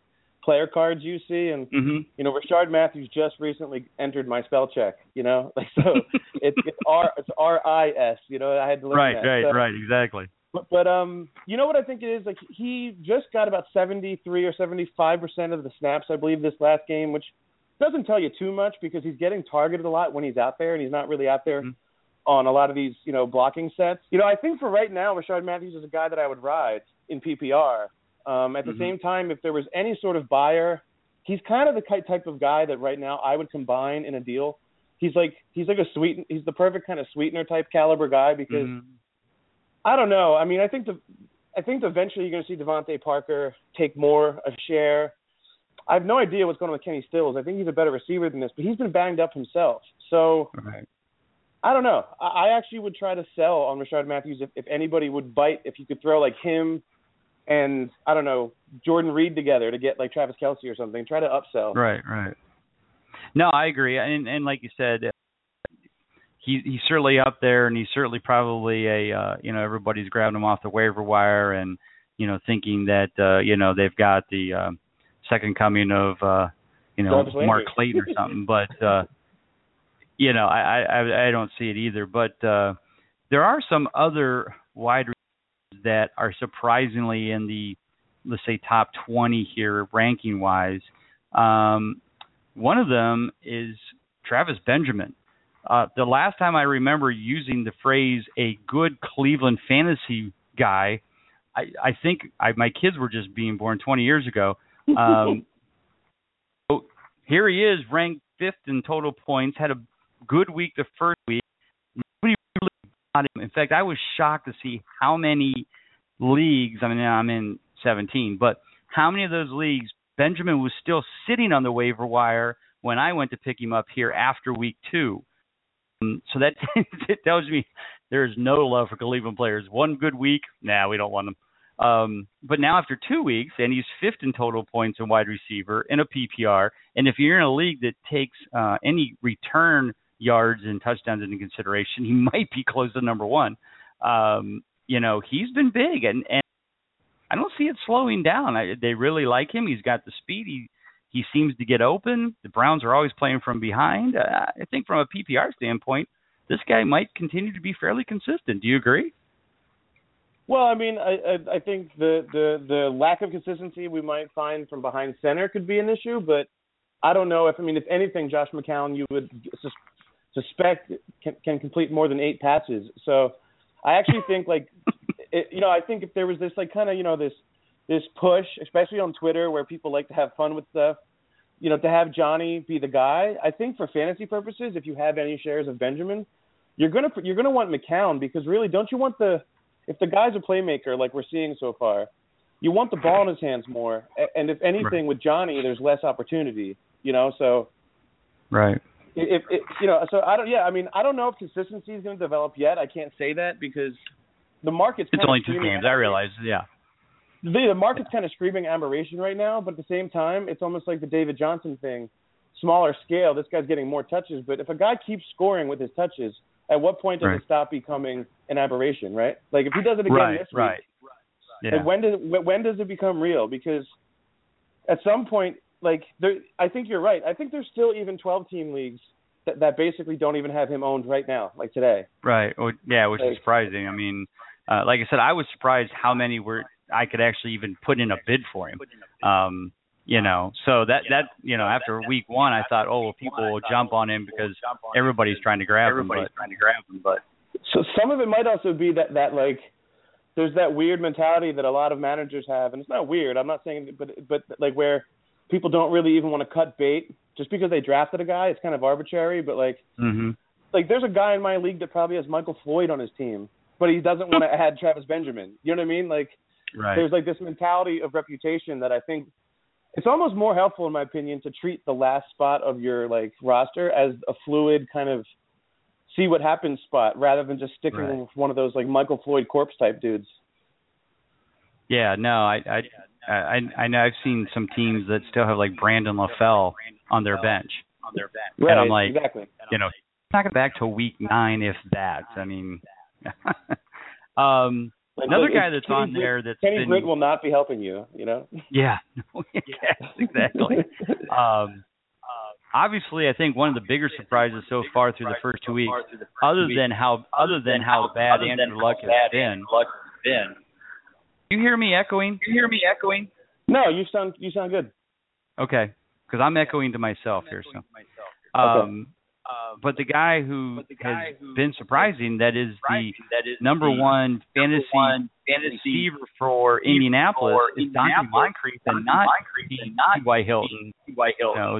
player cards you see, and mm-hmm. you know, Rishard Matthews just recently entered my spell check. You know, like so it's it's R it's R I S. You know, I had to learn right, that. right, so, right, exactly. But, but um, you know what I think it is? Like he just got about 73 or 75 percent of the snaps, I believe, this last game, which doesn't tell you too much because he's getting targeted a lot when he's out there, and he's not really out there. Mm-hmm. On a lot of these, you know, blocking sets. You know, I think for right now, Rishard Matthews is a guy that I would ride in PPR. Um, at the mm-hmm. same time, if there was any sort of buyer, he's kind of the type of guy that right now I would combine in a deal. He's like he's like a sweet he's the perfect kind of sweetener type caliber guy because mm-hmm. I don't know. I mean, I think the I think eventually you're going to see DeVante Parker take more a share. I have no idea what's going on with Kenny Stills. I think he's a better receiver than this, but he's been banged up himself. So right. I don't know. I, I actually would try to sell on Rishard Matthews if, if anybody would bite. If you could throw like him and I don't know Jordan Reed together to get like Travis Kelce or something. Try to upsell. Right, right. No, I agree, and and like you said, he he's certainly up there, and he's certainly probably a uh, you know everybody's grabbing him off the waiver wire and you know thinking that uh, you know they've got the uh, second coming of uh, you know Mark Clayton or something, but uh, you know I, I I don't see it either. But uh, there are some other wide receivers that are surprisingly in the let's say top 20 here ranking wise. Um, one of them is Travis Benjamin. Uh, the last time I remember using the phrase "a good Cleveland fantasy guy," I, I think I, my kids were just being born 20 years ago. Um, so here he is, ranked fifth in total points. Had a good week the first week. Nobody really got him. In fact, I was shocked to see how many leagues. I mean, I'm in 17, but how many of those leagues Benjamin was still sitting on the waiver wire when I went to pick him up here after week two. Um, so that it tells me there is no love for Cleveland players. One good week, nah, we don't want them. Um, but now after two weeks, and he's fifth in total points in wide receiver in a PPR, and if you're in a league that takes uh, any return yards and touchdowns into consideration, he might be close to number one. Um, you know, he's been big, and and I don't see it slowing down. I, they really like him. He's got the speed. He he seems to get open. The Browns are always playing from behind. Uh, I think from a PPR standpoint, this guy might continue to be fairly consistent. Do you agree? Well, I mean, I I, I think the, the the lack of consistency we might find from behind center could be an issue, but I don't know if I mean if anything, Josh McCown you would sus- suspect can, can complete more than eight passes. So I actually think like it, you know, I think if there was this like kind of you know this this push, especially on Twitter, where people like to have fun with stuff, you know, to have Johnny be the guy. I think for fantasy purposes, if you have any shares of Benjamin, you're gonna you're gonna want McCown because really, don't you want the if the guy's a playmaker like we're seeing so far, you want the ball in his hands more. And if anything, right. with Johnny, there's less opportunity. You know, so right. If, if you know, so I don't. Yeah, I mean, I don't know if consistency is going to develop yet. I can't say that because the market's it's only two games. I realize, yeah. The, the market's kind of screaming admiration right now, but at the same time, it's almost like the David Johnson thing, smaller scale. This guy's getting more touches, but if a guy keeps scoring with his touches, at what point does right. it stop becoming an aberration? Right? Like if he does it again right, this week, right. Yeah. when does when does it become real? Because at some point, like there, I think you're right. I think there's still even 12 team leagues that, that basically don't even have him owned right now, like today. Right. Well, yeah, which like, is surprising. I mean, uh, like I said, I was surprised how many were I could actually even put in a bid for him. Um, you know, so that that you know after week one, I thought, oh, well, people will jump on him because everybody's trying to grab him. But, trying to grab him, but so some of it might also be that that like there's that weird mentality that a lot of managers have, and it's not weird. I'm not saying, but but like where people don't really even want to cut bait just because they drafted a guy. It's kind of arbitrary, but like mm-hmm. like there's a guy in my league that probably has Michael Floyd on his team but he doesn't want to add Travis Benjamin. You know what I mean? Like right. there's like this mentality of reputation that I think it's almost more helpful in my opinion to treat the last spot of your like roster as a fluid kind of see what happens spot rather than just sticking right. with one of those like Michael Floyd corpse type dudes. Yeah, no, I I I I know I've seen some teams that still have like Brandon LaFell on their bench. On their bench. Right, and I'm like, exactly. you know, not going back to week nine if that. I mean, um, like, another guy that's Kenny on there that's Kenny been, Britt will not be helping you. You know. Yeah. yes, exactly. um, obviously, I think one of the bigger surprises so far through the first two weeks, other than how other than how bad Andrew Luck has been, been. You hear me echoing? You hear me echoing? No, you sound you sound good. Okay, because I'm echoing to myself here. So, um, uh, but the guy who guy has been surprising that is the that is number the one fantasy one fantasy receiver for Indianapolis for is Donte Moncrief and not T.Y. Hilton. T.Y. Hilton. No,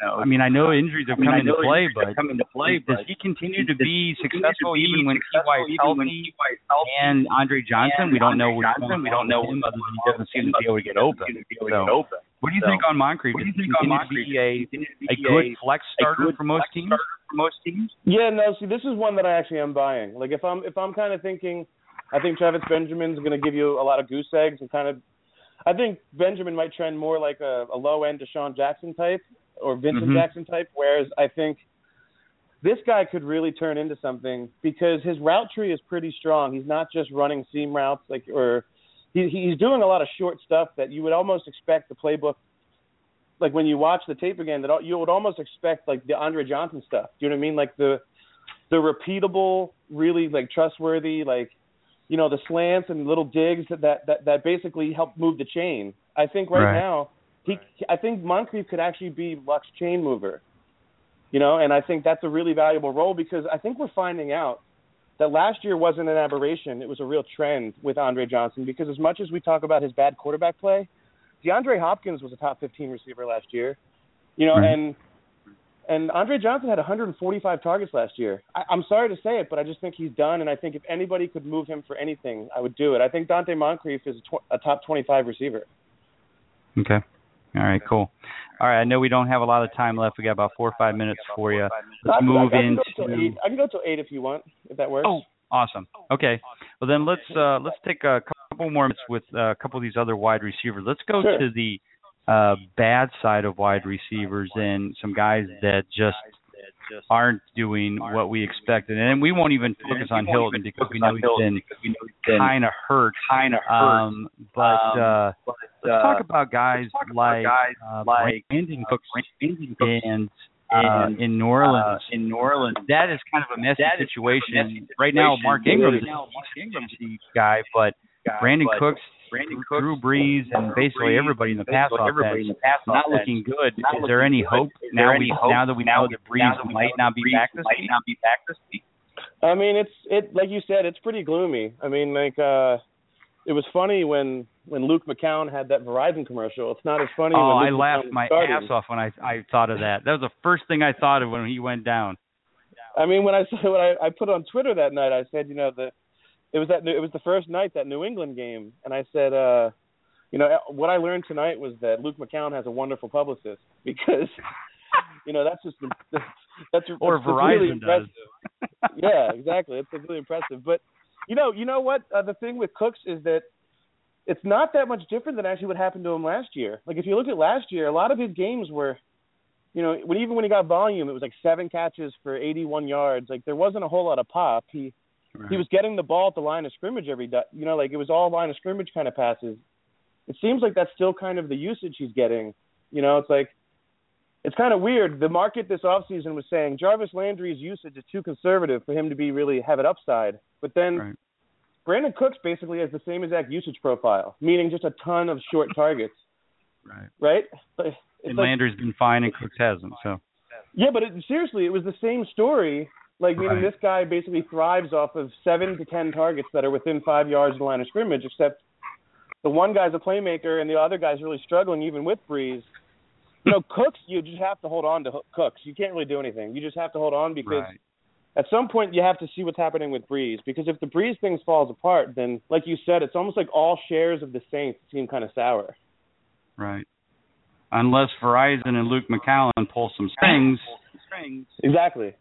no, I mean I know injuries have I mean, come into play, but come into play, does he continue to be successful even when T.Y. is healthy? And Andre Johnson, we don't know which Johnson, we don't know him other than he doesn't seem to be able to get open. So, what do you think on Moncrief? What do you think on Moncrief? A, a good flex starter for most teams. For most teams. Yeah, no. See, this is one that I actually am buying. Like if I'm if I'm kind of thinking, I think Travis Benjamin's going to give you a lot of goose eggs and kind of. I think Benjamin might trend more like a, a low end DeSean Jackson type, or Vincent mm-hmm. Jackson type, whereas I think this guy could really turn into something because his route tree is pretty strong. He's not just running seam routes like or he, he's doing a lot of short stuff that you would almost expect the playbook like when you watch the tape again that you would almost expect like the Andre Johnson stuff. Do you know what I mean? Like the the repeatable, really like trustworthy like you know the slants and little digs that that that basically help move the chain. I think right, right. now he I think Moncrief could actually be Luck's chain mover. You know, and I think that's a really valuable role because I think we're finding out that last year wasn't an aberration; it was a real trend with Andre Johnson. Because as much as we talk about his bad quarterback play, DeAndre Hopkins was a top 15 receiver last year. You know, right. and and Andre Johnson had 145 targets last year. I, I'm sorry to say it, but I just think he's done. And I think if anybody could move him for anything, I would do it. I think Dante Moncrief is a, tw- a top 25 receiver. Okay. All right, cool. All right, I know we don't have a lot of time left. We got about four or five minutes for you. Let's I, move I into. I can go till eight if you want, if that works. Oh, awesome. Okay. Well, then let's uh, let's take a couple more minutes with uh, a couple of these other wide receivers. Let's go sure. to the uh, bad side of wide receivers and some guys that just aren't doing what we expected. And we won't even focus on Hilton because we know he's been kind of hurt. Kind of hurt. Um, but uh, let's talk about guys like uh, like Brandin Cooks and uh, in New Orleans. Uh, in New Orleans, that is kind of a messy situation. Messy right now, Mark Ingram is a guy, but Brandin but Cooks, Brandin Drew Brees, and basically everybody in the pass everybody offense the not offense looking good. not is there any good. hope now there we hope now that we know that Brees now that we might know not be Brees back this might week? not be back this week? I mean, it's it like you said, it's pretty gloomy. I mean, like uh it was funny when when Luke McCown had that Verizon commercial. It's not as funny. Oh, when I Luke laughed my started. ass off when I I thought of that. That was the first thing I thought of when he went down. I mean, when I saw what I, I put on Twitter that night, I said, you know, the it was that it was the first night that New England game, and I said, uh, you know, what I learned tonight was that Luke McCown has a wonderful publicist because, you know, that's just that's or that's Verizon really does. yeah, exactly. It's really impressive. But you know, you know what? Uh, the thing with Cooks is that it's not that much different than actually what happened to him last year. Like if you look at last year, a lot of his games were, you know, when even when he got volume, it was like seven catches for 81 yards. Like there wasn't a whole lot of pop. He Right. he was getting the ball at the line of scrimmage every day. You know, like it was all line of scrimmage kind of passes. It seems like that's still kind of the usage he's getting. You know, it's like it's kind of weird. The market this offseason was saying Jarvis Landry's usage is too conservative for him to be really have it upside. But then Right. Brandin Cooks basically has the same exact usage profile, meaning just a ton of short targets, Right. right? It's And like- Landry's been fine and Cooks hasn't. So yeah, but it, seriously, it was the same story. Like meaning Right. this guy basically thrives off of seven to ten targets that are within five yards of the line of scrimmage, except the one guy's a playmaker and the other guy's really struggling even with Brees. You know, Cooks, you just have to hold on to Cooks. You can't really do anything. You just have to hold on because right. at some point you have to see what's happening with Brees. Because if the Brees thing falls apart, then like you said, it's almost like all shares of the Saints seem kind of sour. Right. Unless Verizon and Luke McCown pull some strings Exactly.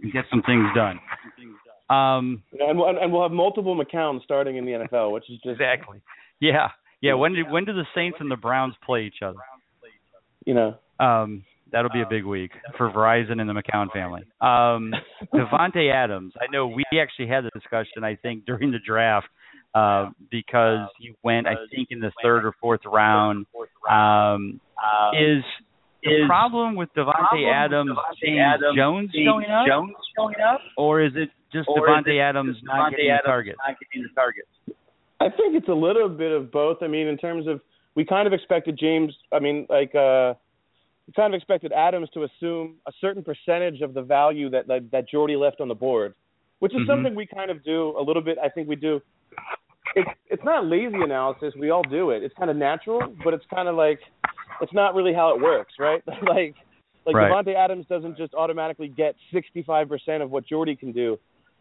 And get some things done. Um, and, we'll, and we'll have multiple McCowns starting in the NFL, which is just exactly. Yeah. Yeah. When do when do the Saints and the Browns play each other? you know. Um, that'll be a big week for Verizon and the McCown family. Um, Davante Adams. I know we actually had the discussion. I think during the draft uh, because he went, I think, in the third or fourth round. Um, is the problem with Davante Adams James Jones showing up, Jones showing up, or is it just or Davante Adams just not Davante getting the Adams targets? not getting the targets? I think it's a little bit of both. I mean, in terms of we kind of expected James. I mean, like uh, we kind of expected Adams to assume a certain percentage of the value that that, that Jordy left on the board, which is Mhm. something we kind of do a little bit. I think we do. It's it's not lazy analysis. We all do it. It's kind of natural, but it's kind of like it's not really how it works, right? like like Right. Davante Adams doesn't just automatically get 65% of what Jordy can do.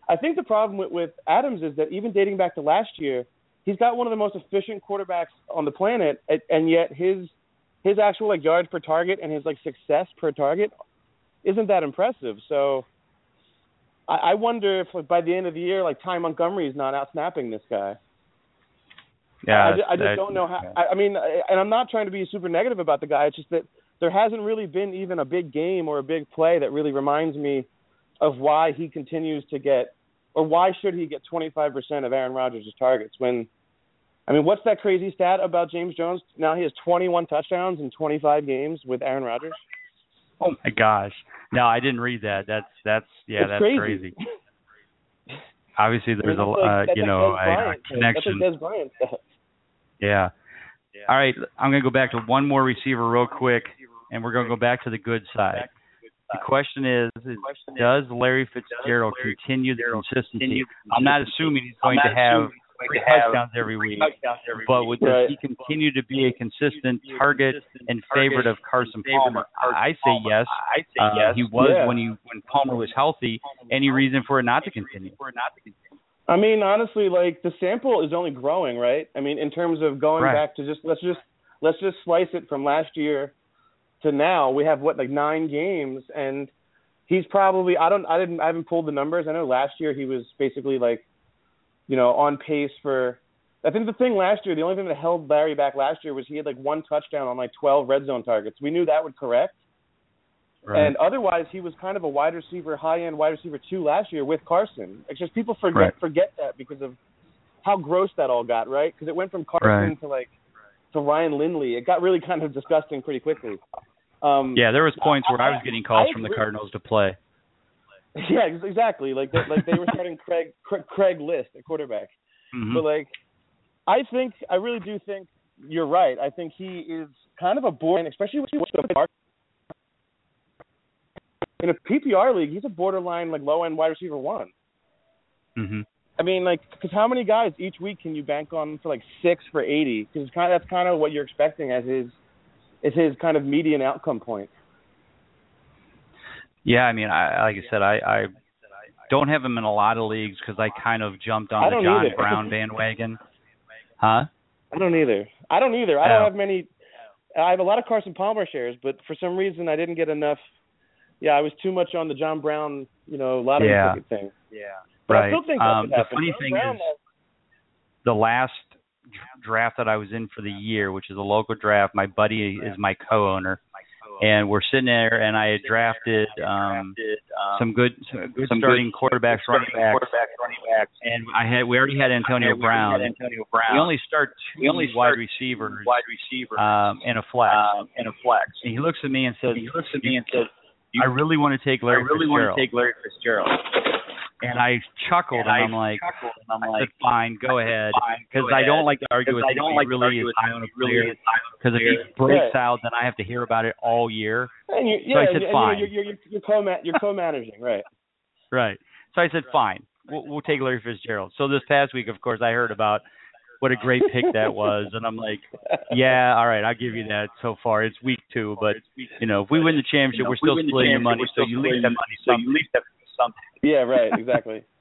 I think the problem with, with Adams is that even dating back to last year, he's got one of the most efficient quarterbacks on the planet, and, and yet his his actual like yards per target and his like success per target isn't that impressive. So I, I wonder if like, by the end of the year, like Ty Montgomery is not out snapping this guy. Yeah, I, ju- I just that- don't know how. I, I mean, and I'm not trying to be super negative about the guy. It's just that there hasn't really been even a big game or a big play that really reminds me of why he continues to get, or why should he get 25% of Aaron Rodgers' targets when. I mean, what's that crazy stat about James Jones? Now he has 21 touchdowns in 25 games with Aaron Rodgers. Oh my gosh! No, I didn't read that. That's that's yeah, It's that's crazy. Obviously, I mean, there's a that's like- uh, you know Des a, a connection. That's like Dez Bryant stuff. Yeah. All right, I'm going to go back to one more receiver real quick, and we're going to go back to the good side. The question is, is does Larry Fitzgerald continue the consistency? I'm not assuming he's going to have three touchdowns every week, but would, does Right. he continue to be a consistent target and favorite of Carson Palmer? I say yes. Uh, he was Yeah. when he when Palmer was healthy. Any reason for it not to continue? I mean, honestly, like the sample is only growing, right? I mean, in terms of going Right. back to just let's just let's just slice it from last year to now. We have what like nine games, and he's probably I don't I didn't I haven't pulled the numbers. I know last year he was basically like, you know, on pace for. I think the thing last year, the only thing that held Larry back last year was he had like one touchdown on like 12 red zone targets. We knew that would correct. And otherwise, he was kind of a wide receiver, high end wide receiver two last year with Carson. It's just people forget Right. forget that because of how gross that all got, right? Because it went from Carson Right. to like to Ryan Lindley. It got really kind of disgusting pretty quickly. Um, yeah, there was points where I was getting calls I from the. Cardinals to play. yeah, exactly. Like they, like they were starting Craig Craig, Craig List at quarterback. Mhm. But like, I think I really do think you're right. I think he is kind of a borderline, especially with the mark. In a PPR league, he's a borderline like low end wide receiver one. Mhm. I mean, like, because how many guys each week can you bank on for like six for eighty? Because kind of, that's kind of what you're expecting as his, is his kind of median outcome point. Yeah, I mean, I like I said, I, I don't have him in a lot of leagues because I kind of jumped on the John either. Brown bandwagon. Huh? I don't either. I don't either. I Oh. don't have many. I have a lot of Carson Palmer shares, but for some reason I didn't get enough. Yeah, I was too much on the John Brown, you know, lottery Yeah. ticket thing. Yeah. But right. I still think that um, the funny John thing Brown, is, the last draft that I was in for the year, which is a local draft, my buddy is my co-owner, and we're sitting there, and I had drafted um, some good, some good starting quarterbacks, running backs, quarterbacks, running backs. and I had we already had Antonio Brown. had Antonio Brown. We only start two We only wide receivers, wide receiver um, and a flex. um, and a flex. and he looks at me and says, he looks at me and says, "I really want to take Larry I really Fitzgerald." want to take Larry Fitzgerald. And I chuckled, And and, I I'm like, chuckled, and I'm I said, "Fine, go ahead," because I don't like to argue with Because I him. don't He like to really argue is with high on a really player. is high on a Because if he player. breaks Right. out, then I have to hear about it all year. and you, So yeah, I said, and, you know, fine. you're, you're, you're co you're co-managing, right? Right. So I said, "Fine, we'll, we'll take Larry Fitzgerald." So this past week, of course, I heard about what a great pick that was, and I'm like, "Yeah, all right, I'll give you that." So far, it's week two, but you know, if we win the championship, You know, we're still win the splitting the money, so you leave least splitting have the money. So you at least have something. Yeah, right, exactly.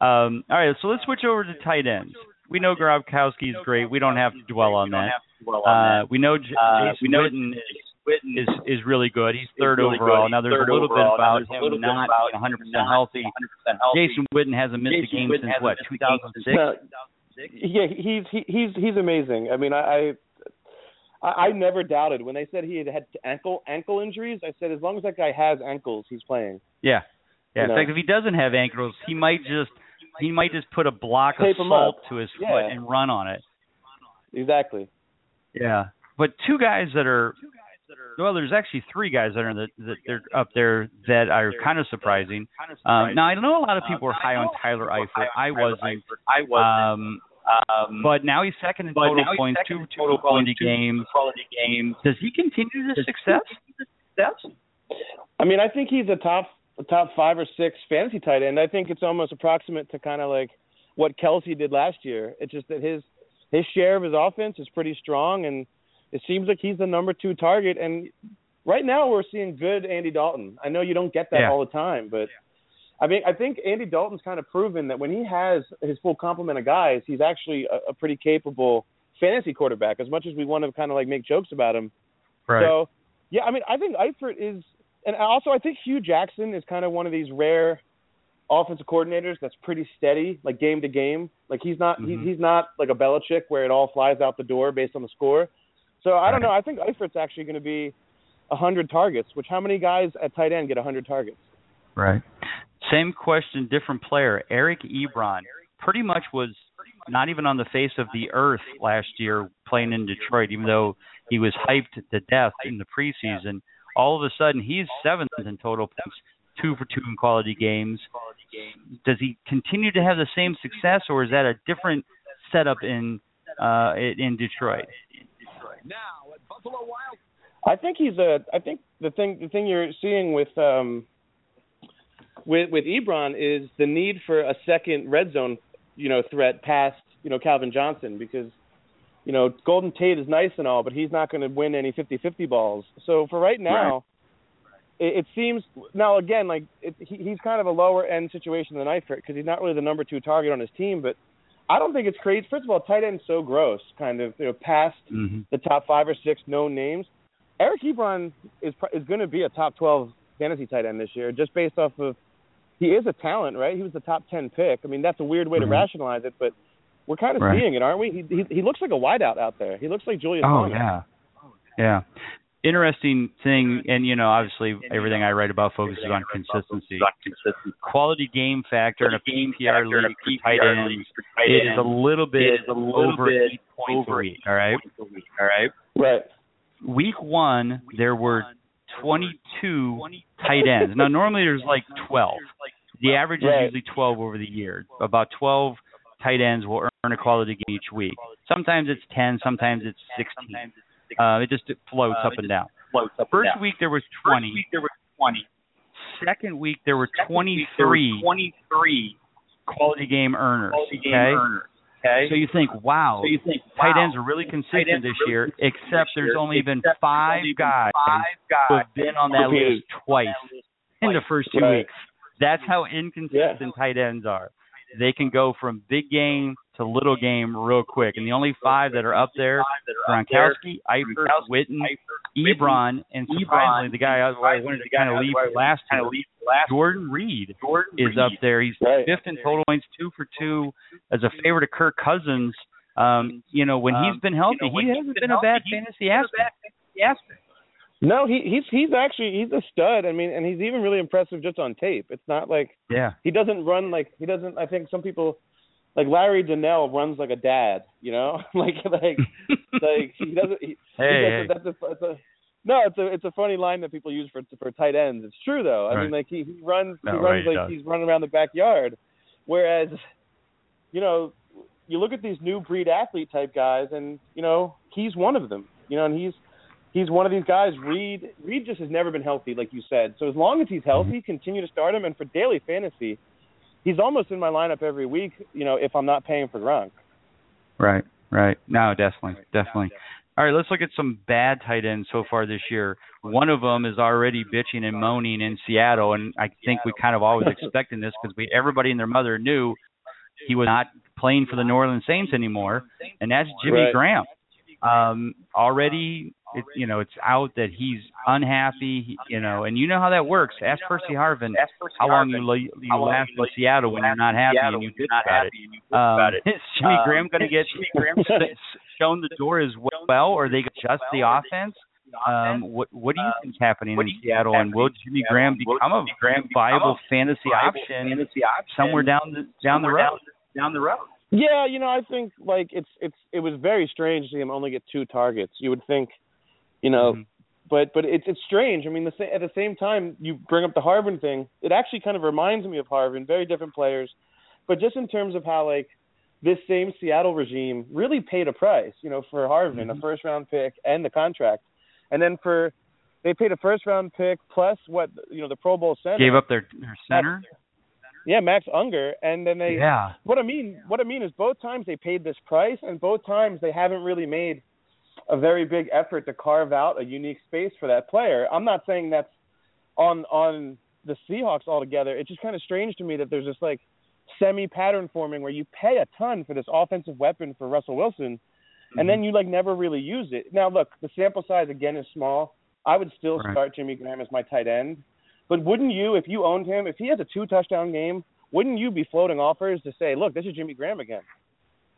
Um, all right, so let's switch over to tight ends. We know Gronkowski is great. We don't have to dwell on that. Uh, we know J- Uh, Jason we know Witten is is really good. He's third really overall. good. Now there's a little bit about there's a little him not about 100% healthy. 100% healthy. Jason Witten hasn't missed a game Witten since what missed a game since 2006. No, yeah, he's he, he's he's amazing. I mean, I, I I never doubted when they said he had had ankle ankle injuries. I said as long as that guy has ankles, he's playing. Yeah, yeah. You In know. fact, if he doesn't have ankles, he might just he might just put a block of Tape him salt to his Yeah. foot and run on it. Exactly. Yeah. But two guys that are well, there's actually three guys that are that, that they're up there that are kind of surprising. Um, now I know a lot of people were high on Tyler Eifert. I wasn't. I wasn't. Um, Um, but now he's second in total points, two total quality games. quality games. Does he continue this success? I mean, I think he's a top top five or six fantasy tight end. I think it's almost approximate to kind of like what Kelce did last year. It's just that his his share of his offense is pretty strong, and it seems like he's the number two target. And right now, we're seeing good Andy Dalton. I know you don't get that Yeah. all the time, but I mean, I think Andy Dalton's kind of proven that when he has his full complement of guys, he's actually a, a pretty capable fantasy quarterback. As much as we want to kind of like make jokes about him, Right. so, yeah, I mean, I think Eifert is, and also I think Hue Jackson is kind of one of these rare offensive coordinators that's pretty steady, like game to game. Like he's not, Mhm. he, he's not like a Belichick where it all flies out the door based on the score. So I don't know. I think Eifert's actually going to be a hundred targets. Which how many guys at tight end get a hundred targets? Right. Same question, different player. Eric Ebron pretty much was not even on the face of the earth last year playing in Detroit, even though he was hyped to death in the preseason. All of a sudden, he's seventh in total points, two for two in quality games. Does he continue to have the same success, or is that a different setup in uh, in Detroit? I think he's a. I think the thing the thing you're seeing with um with with Ebron is the need for a second red zone, you know, threat past you know Calvin Johnson because you know Golden Tate is nice and all, but he's not going to win any 50-50 balls. So for right now, It, it seems now again like it, he, he's kind of a lower end situation than Eifert because he's not really the number two target on his team, but. I don't think it's crazy. First of all, tight end's so gross, kind of, you know, past Mm-hmm. the top five or six known names. Eric Ebron is is going to be a top 12 fantasy tight end this year, just based off of he is a talent, right? He was the top 10 pick. I mean, that's a weird way Mhm. to rationalize it, but we're kind of Right. seeing it, aren't we? He, he he looks like a wideout out there. He looks like Julius. Oh Thomas. yeah, yeah. Interesting thing, and you know, obviously, everything I write about focuses on consistency. Quality game factor in a PPR league for tight ends, it is a little bit over eight points a week. All right. All right. Right. Week one, there were 22 tight ends. Now, normally there's like 12. The average is usually 12 over the year. About 12 tight ends will earn a quality game each week. Sometimes it's 10, sometimes it's 16. Uh, it just floats up and down. Floats up and First down. week there was First 20. week there was 20. Second week there were Second week there were 23 23 quality game earners. quality game okay? earners. Okay. So you think, wow, so you think tight wow, ends are really consistent this really year, consistent except this there's year, only been except there's five only been guys five guys who have been on that Repeated. list twice in the first two Right. weeks. That's how inconsistent tight ends are. They can go from big game to little game real quick. And the only five that are up there Gronkowski, Eifert, Witten, Ebron, and surprisingly, the guy I wanted to kind of leave last year, of leave for Jordan Reed is up there. He's fifth in total points, two for two, as a favorite of Kirk Cousins. Um, you know, when he's been healthy, you know, when he hasn't been a bad fantasy aspect. Bad fantasy aspect. No, he he's he's actually he's a stud. I mean, and he's even really impressive just on tape. It's not like Yeah. he doesn't run like he doesn't. I think some people like Larry Donnell runs like a dad. You know, like like like he doesn't. He, Hey, that's, a, that's a, that's a no, it's a it's a funny line that people use for for tight ends. It's true though. I Right. mean, like he, he runs No, he runs he like does. he's running around the backyard, whereas you know you look at these new breed athlete type guys, and you know he's one of them. You know, and he's he's one of these guys. Reed Reed just has never been healthy, like you said. So as long as he's healthy, continue to start him. And for daily fantasy, he's almost in my lineup every week. You know, if I'm not paying for Gronk. Right, right. No, definitely, definitely. All right, let's look at some bad tight ends so far this year. One of them is already bitching and moaning in Seattle, and I think we kind of always expecting this because we everybody and their mother knew he was not playing for the New Orleans Saints anymore, and that's Jimmy Right. Graham. Um, already, it, you know, it's out that he's unhappy. You know, and you know how that works. Ask Percy Harvin how long you, lo- you last you in Seattle when you're not happy and you when you're bitch about it. happy and you bitch about it. Um, is Jimmy Um, Graham going to get Jimmy Graham s- shown the door as well, or they adjust the offense? Um, what what do you think's happening what in do you Seattle, and will Jimmy Graham become a Graham viable a fantasy option fantasy option somewhere down the down the road? Down, down the road. Yeah, you know, I think like it's it's it was very strange to see him only get two targets. You would think, you know, Mhm. but but it's it's strange. I mean, the at the same time, you bring up the Harvin thing. It actually kind of reminds me of Harvin. Very different players, but just in terms of how like this same Seattle regime really paid a price, you know, for Harvin, Mhm. a first round pick and the contract. And then for they paid a first round pick plus what you know the Pro Bowl center. Gave up their their center. Yeah, Max Unger, and then they Yeah. what I mean what I mean is both times they paid this price and both times they haven't really made a very big effort to carve out a unique space for that player. I'm not saying that's on on the Seahawks altogether. It's just kind of strange to me that there's this like semi pattern forming where you pay a ton for this offensive weapon for Russell Wilson and then mm-hmm. you like never really use it. Now look, the sample size again is small. I would still Right. start Jimmy Graham as my tight end. But wouldn't you, if you owned him, if he has a two touchdown game, wouldn't you be floating offers to say, look, this is Jimmy Graham again?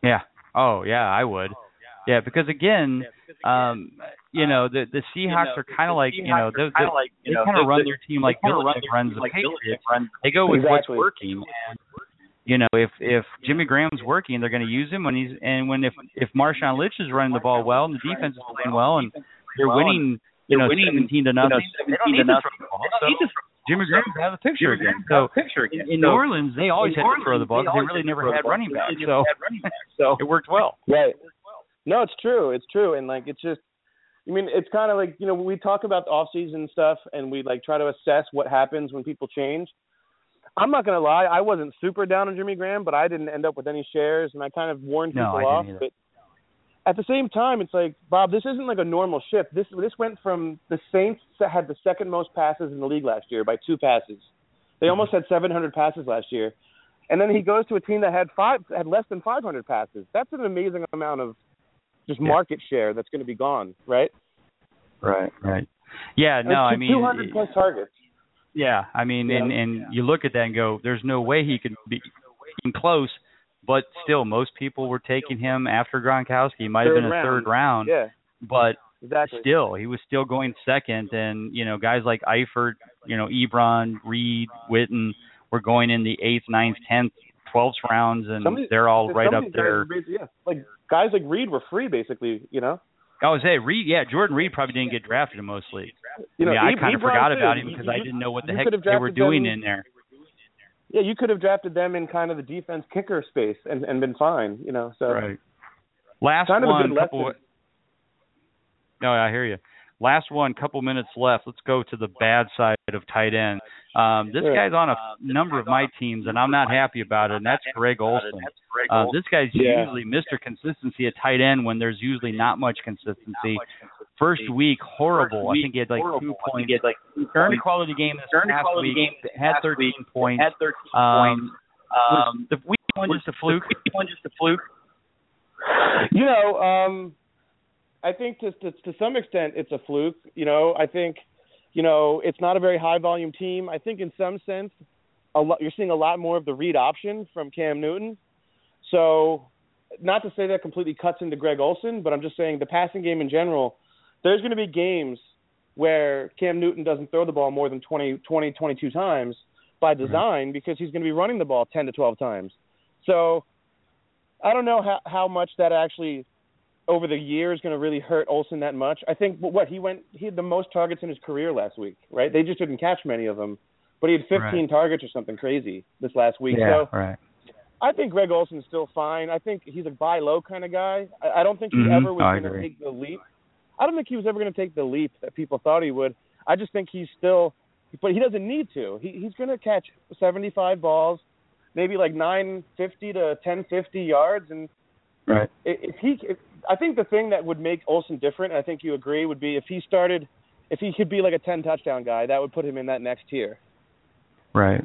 Yeah. Oh, yeah, I would. Oh. Yeah, because again, um, you know, the the Seahawks are kind of like, you know, they, they, like, they kind of run their team like kinda Belichick runs the like Patriots. They go with what's working. And, you know, if if Jimmy Graham's working, they're going to use him when he's and when if if Marshawn Lynch is running the ball well and the defense is playing well and they're winning, you know, winning, seventeen to nothing, don't 17 to nothing. throw the ball. They don't So need to Jimmy Graham's out of the picture again. So picture again. in New Orleans, they always had to throw the ball. They really never had running They backs, really so never had running backs. So it worked well. Right. No, it's true. It's true. And like it's just I mean, it's kind of like, you know, we talk about the off season stuff and we like try to assess what happens when people change. I'm not going to lie, I wasn't super down on Jimmy Graham, but I didn't end up with any shares and I kind of warned No, people I didn't off, either. but at the same time, it's like Bob. This isn't like a normal shift. This this went from the Saints that had the second most passes in the league last year by two passes. They mm-hmm. almost had 700 passes last year, and then he goes to a team that had five had less than 500 passes. That's an amazing amount of just Yeah. market share that's going to be gone, right? Right. Right. Yeah. No, I mean, 200 plus targets. Yeah, I mean, Yeah. and and you look at that and go, "There's no way he could be close." But still, most people were taking him after Gronkowski. He might have been a round. third round, Yeah, but exactly. still, he was still going second. And you know, guys like Eifert, you know, Ebron, Reed, Witten were going in the eighth, ninth, tenth, twelfth rounds, and these- they're all right up guys there. Yeah, like guys like Reed were free basically. You know. I was say Reed, yeah, Jordan Reed probably didn't get drafted in most leagues. You know, I, mean, I kind of forgot too. about him because I didn't know what the heck they were doing them- in there. Yeah, you could have drafted them in kind of the defense kicker space and and been fine. You know. So Right. Last kind of a good couple. lesson. No, I hear you. Last one, couple minutes left. Let's go to the bad side of tight end. Um, this Sure. guy's on a number of my teams, and I'm not happy about it. And that's Greg Olsen. Uh, this guy's Yeah. usually Mr. Consistency at tight end when there's usually not much consistency. First week, horrible. I think he had like two points. He had like Earned a quality game this Earned past quality week. game this had past 13 week. points. Had 13 points. Um, was Um, the week one just a fluke? the week one just a fluke? You know, um, I think to, to to some extent it's a fluke. You know, I think, you know, it's not a very high volume team. I think in some sense, a lot you're seeing a lot more of the read option from Cam Newton. So, not to say that completely cuts into Greg Olsen, but I'm just saying the passing game in general. There's going to be games where Cam Newton doesn't throw the ball more than 20, 20 22 times by design because he's going to be running the ball 10 to 12 times. So, I don't know how how much that actually over the year is going to really hurt Olsen that much. I think what he went he had the most targets in his career last week, right? They just didn't catch many of them, but he had 15 Right. targets or something crazy this last week. yeah, So right. I think Greg Olsen's still fine. I think he's a buy low kind of guy. I, I don't think he Mhm. ever was going to take the leap. I don't think he was ever going to take the leap that people thought he would. I just think he's still, but he doesn't need to. He, he's going to catch 75 balls, maybe like 950 to 1050 yards, and Right. if he, if, I think the thing that would make Olsen different, and I think you agree, would be if he started, if he could be like a 10 touchdown guy, that would put him in that next tier. Right.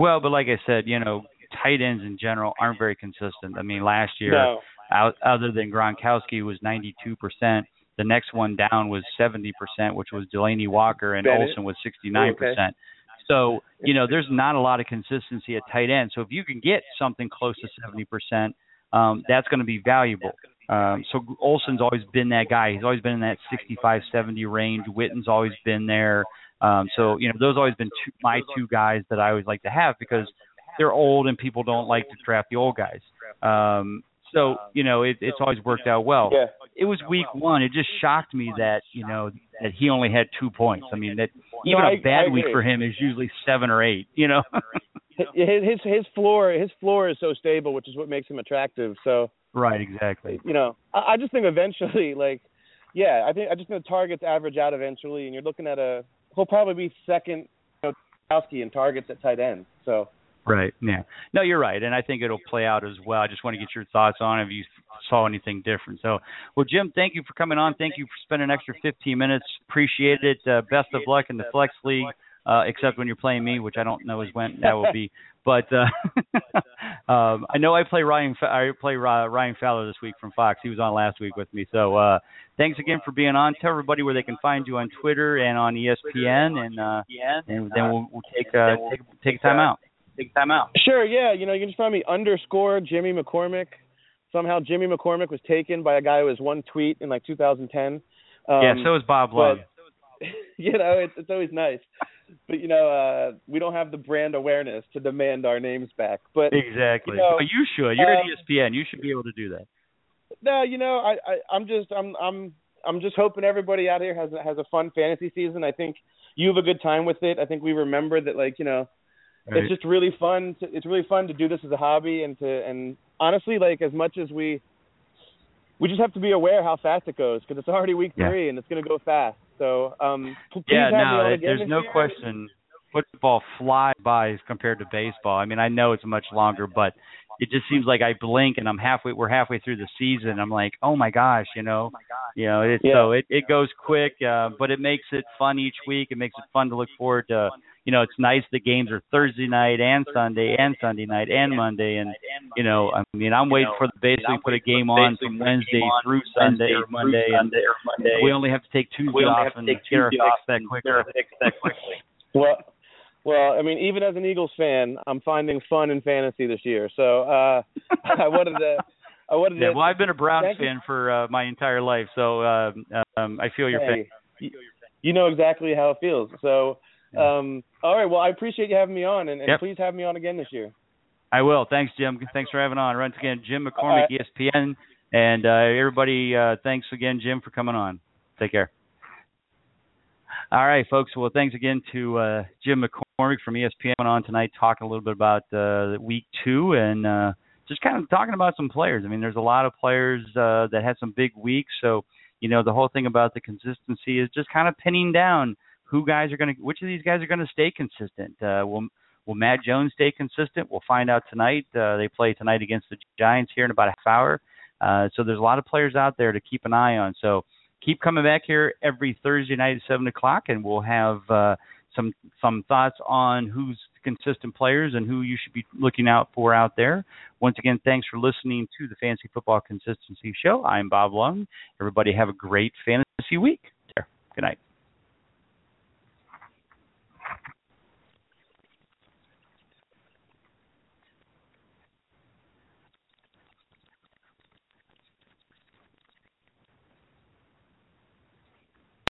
Well, but like I said, you know, tight ends in general aren't very consistent. I mean, last year, No. out, other than Gronkowski, was 92%. The next one down was 70%, which was Delanie Walker, and Bennett. Olsen was 69%. So, you know, there's not a lot of consistency at tight end. So if you can get something close to 70%, um, that's going to be valuable. Um, so Olsen's always been that guy. He's always been in that 65, 70 range. Witten's always been there. Um, so you know, those have always been two, my two guys that I always like to have because they're old and people don't like to draft the old guys. Um, so you know, it, it's always worked out well. Yeah. It was week one. It just shocked me that you know that he only had two points. I mean, that even No, I- a bad week for him is usually seven or eight. You know. his his floor his floor is so stable, which is what makes him attractive. So right, exactly. You know, I, I just think eventually, like, yeah, I think I just think the targets average out eventually, and you're looking at a he'll probably be second, you know, in targets at tight end. So. Right. Yeah. No, you're right, and I think it'll play out as well. I just want to get your thoughts on if you saw anything different. So, well, Jim, thank you for coming on. Thank you for spending an extra 15 minutes. Appreciate it. Uh, best of luck in the flex league uh, except when you're playing me, which I don't know is when that will be. But uh, um, I know I play Ryan. I play Ryan Fowler this week from Fox. He was on last week with me. So uh, thanks again for being on. Tell everybody where they can find you on Twitter and on ESPN, and uh, and then we'll, we'll take uh, take take time out. Take time out. Sure. Yeah. You know, you can just find me underscore Jimmy McCormick. Somehow Jimmy McCormick was taken by a guy who was one tweet in like 2010. Um, yeah. So is Bob Love. you know, it's it's always nice but you know, uh, we don't have the brand awareness to demand our names back. But exactly, you, know, you should. You're um, at ESPN. You should be able to do that. No, you know, I, I I'm just I'm I'm I'm just hoping everybody out here has has a fun fantasy season. I think you have a good time with it. I think we remember that, like you know, right. it's just really fun. To, it's really fun to do this as a hobby and to and honestly, like as much as we we just have to be aware how fast it goes because it's already week yeah. three and it's going to go fast. So um, yeah, no, it, there's no year. question. Football flies by compared to baseball. I mean, I know it's much longer, but it just seems like I blink and I'm halfway. We're halfway through the season. I'm like, oh my gosh, you know, you know. It, yeah. So it it goes quick, uh, but it makes it fun each week. It makes it fun to look forward to you know, it's nice the games are Thursday night and Sunday and Sunday night and Monday and you know, I mean I'm waiting for the basically put a game on from Wednesday through Sunday or Monday and we only have to take Tuesday off and get our fix that quickly. well well, I mean, even as an Eagles fan, I'm finding fun in fantasy this year. So uh I wanted to I wanted yeah, to well, I've been a Browns fan for uh, my entire life, so uh, um, I feel your hey, pain. You know exactly how it feels. So um, all right. Well, I appreciate you having me on, and, and yep. please have me on again this year. I will. Thanks, Jim. Thanks for having on. Once again, Jim McCormick, right. ESPN, and uh, everybody. Uh, thanks again, Jim, for coming on. Take care. All right, folks. Well, thanks again to uh, Jim McCormick from ESPN on tonight, talking a little bit about uh, week two and uh, just kind of talking about some players. I mean, there's a lot of players uh, that had some big weeks, so you know the whole thing about the consistency is just kind of pinning down who guys are going to, which of these guys are going to stay consistent? Uh, will Will Matt Jones stay consistent? We'll find out tonight. Uh, they play tonight against the Giants here in about a half hour. Uh, so there's a lot of players out there to keep an eye on. So keep coming back here every Thursday night at seven o'clock, and we'll have uh, some some thoughts on who's consistent players and who you should be looking out for out there. Once again, thanks for listening to the Fantasy Football Consistency Show. I'm Bob Lung. Everybody have a great fantasy week. Good night.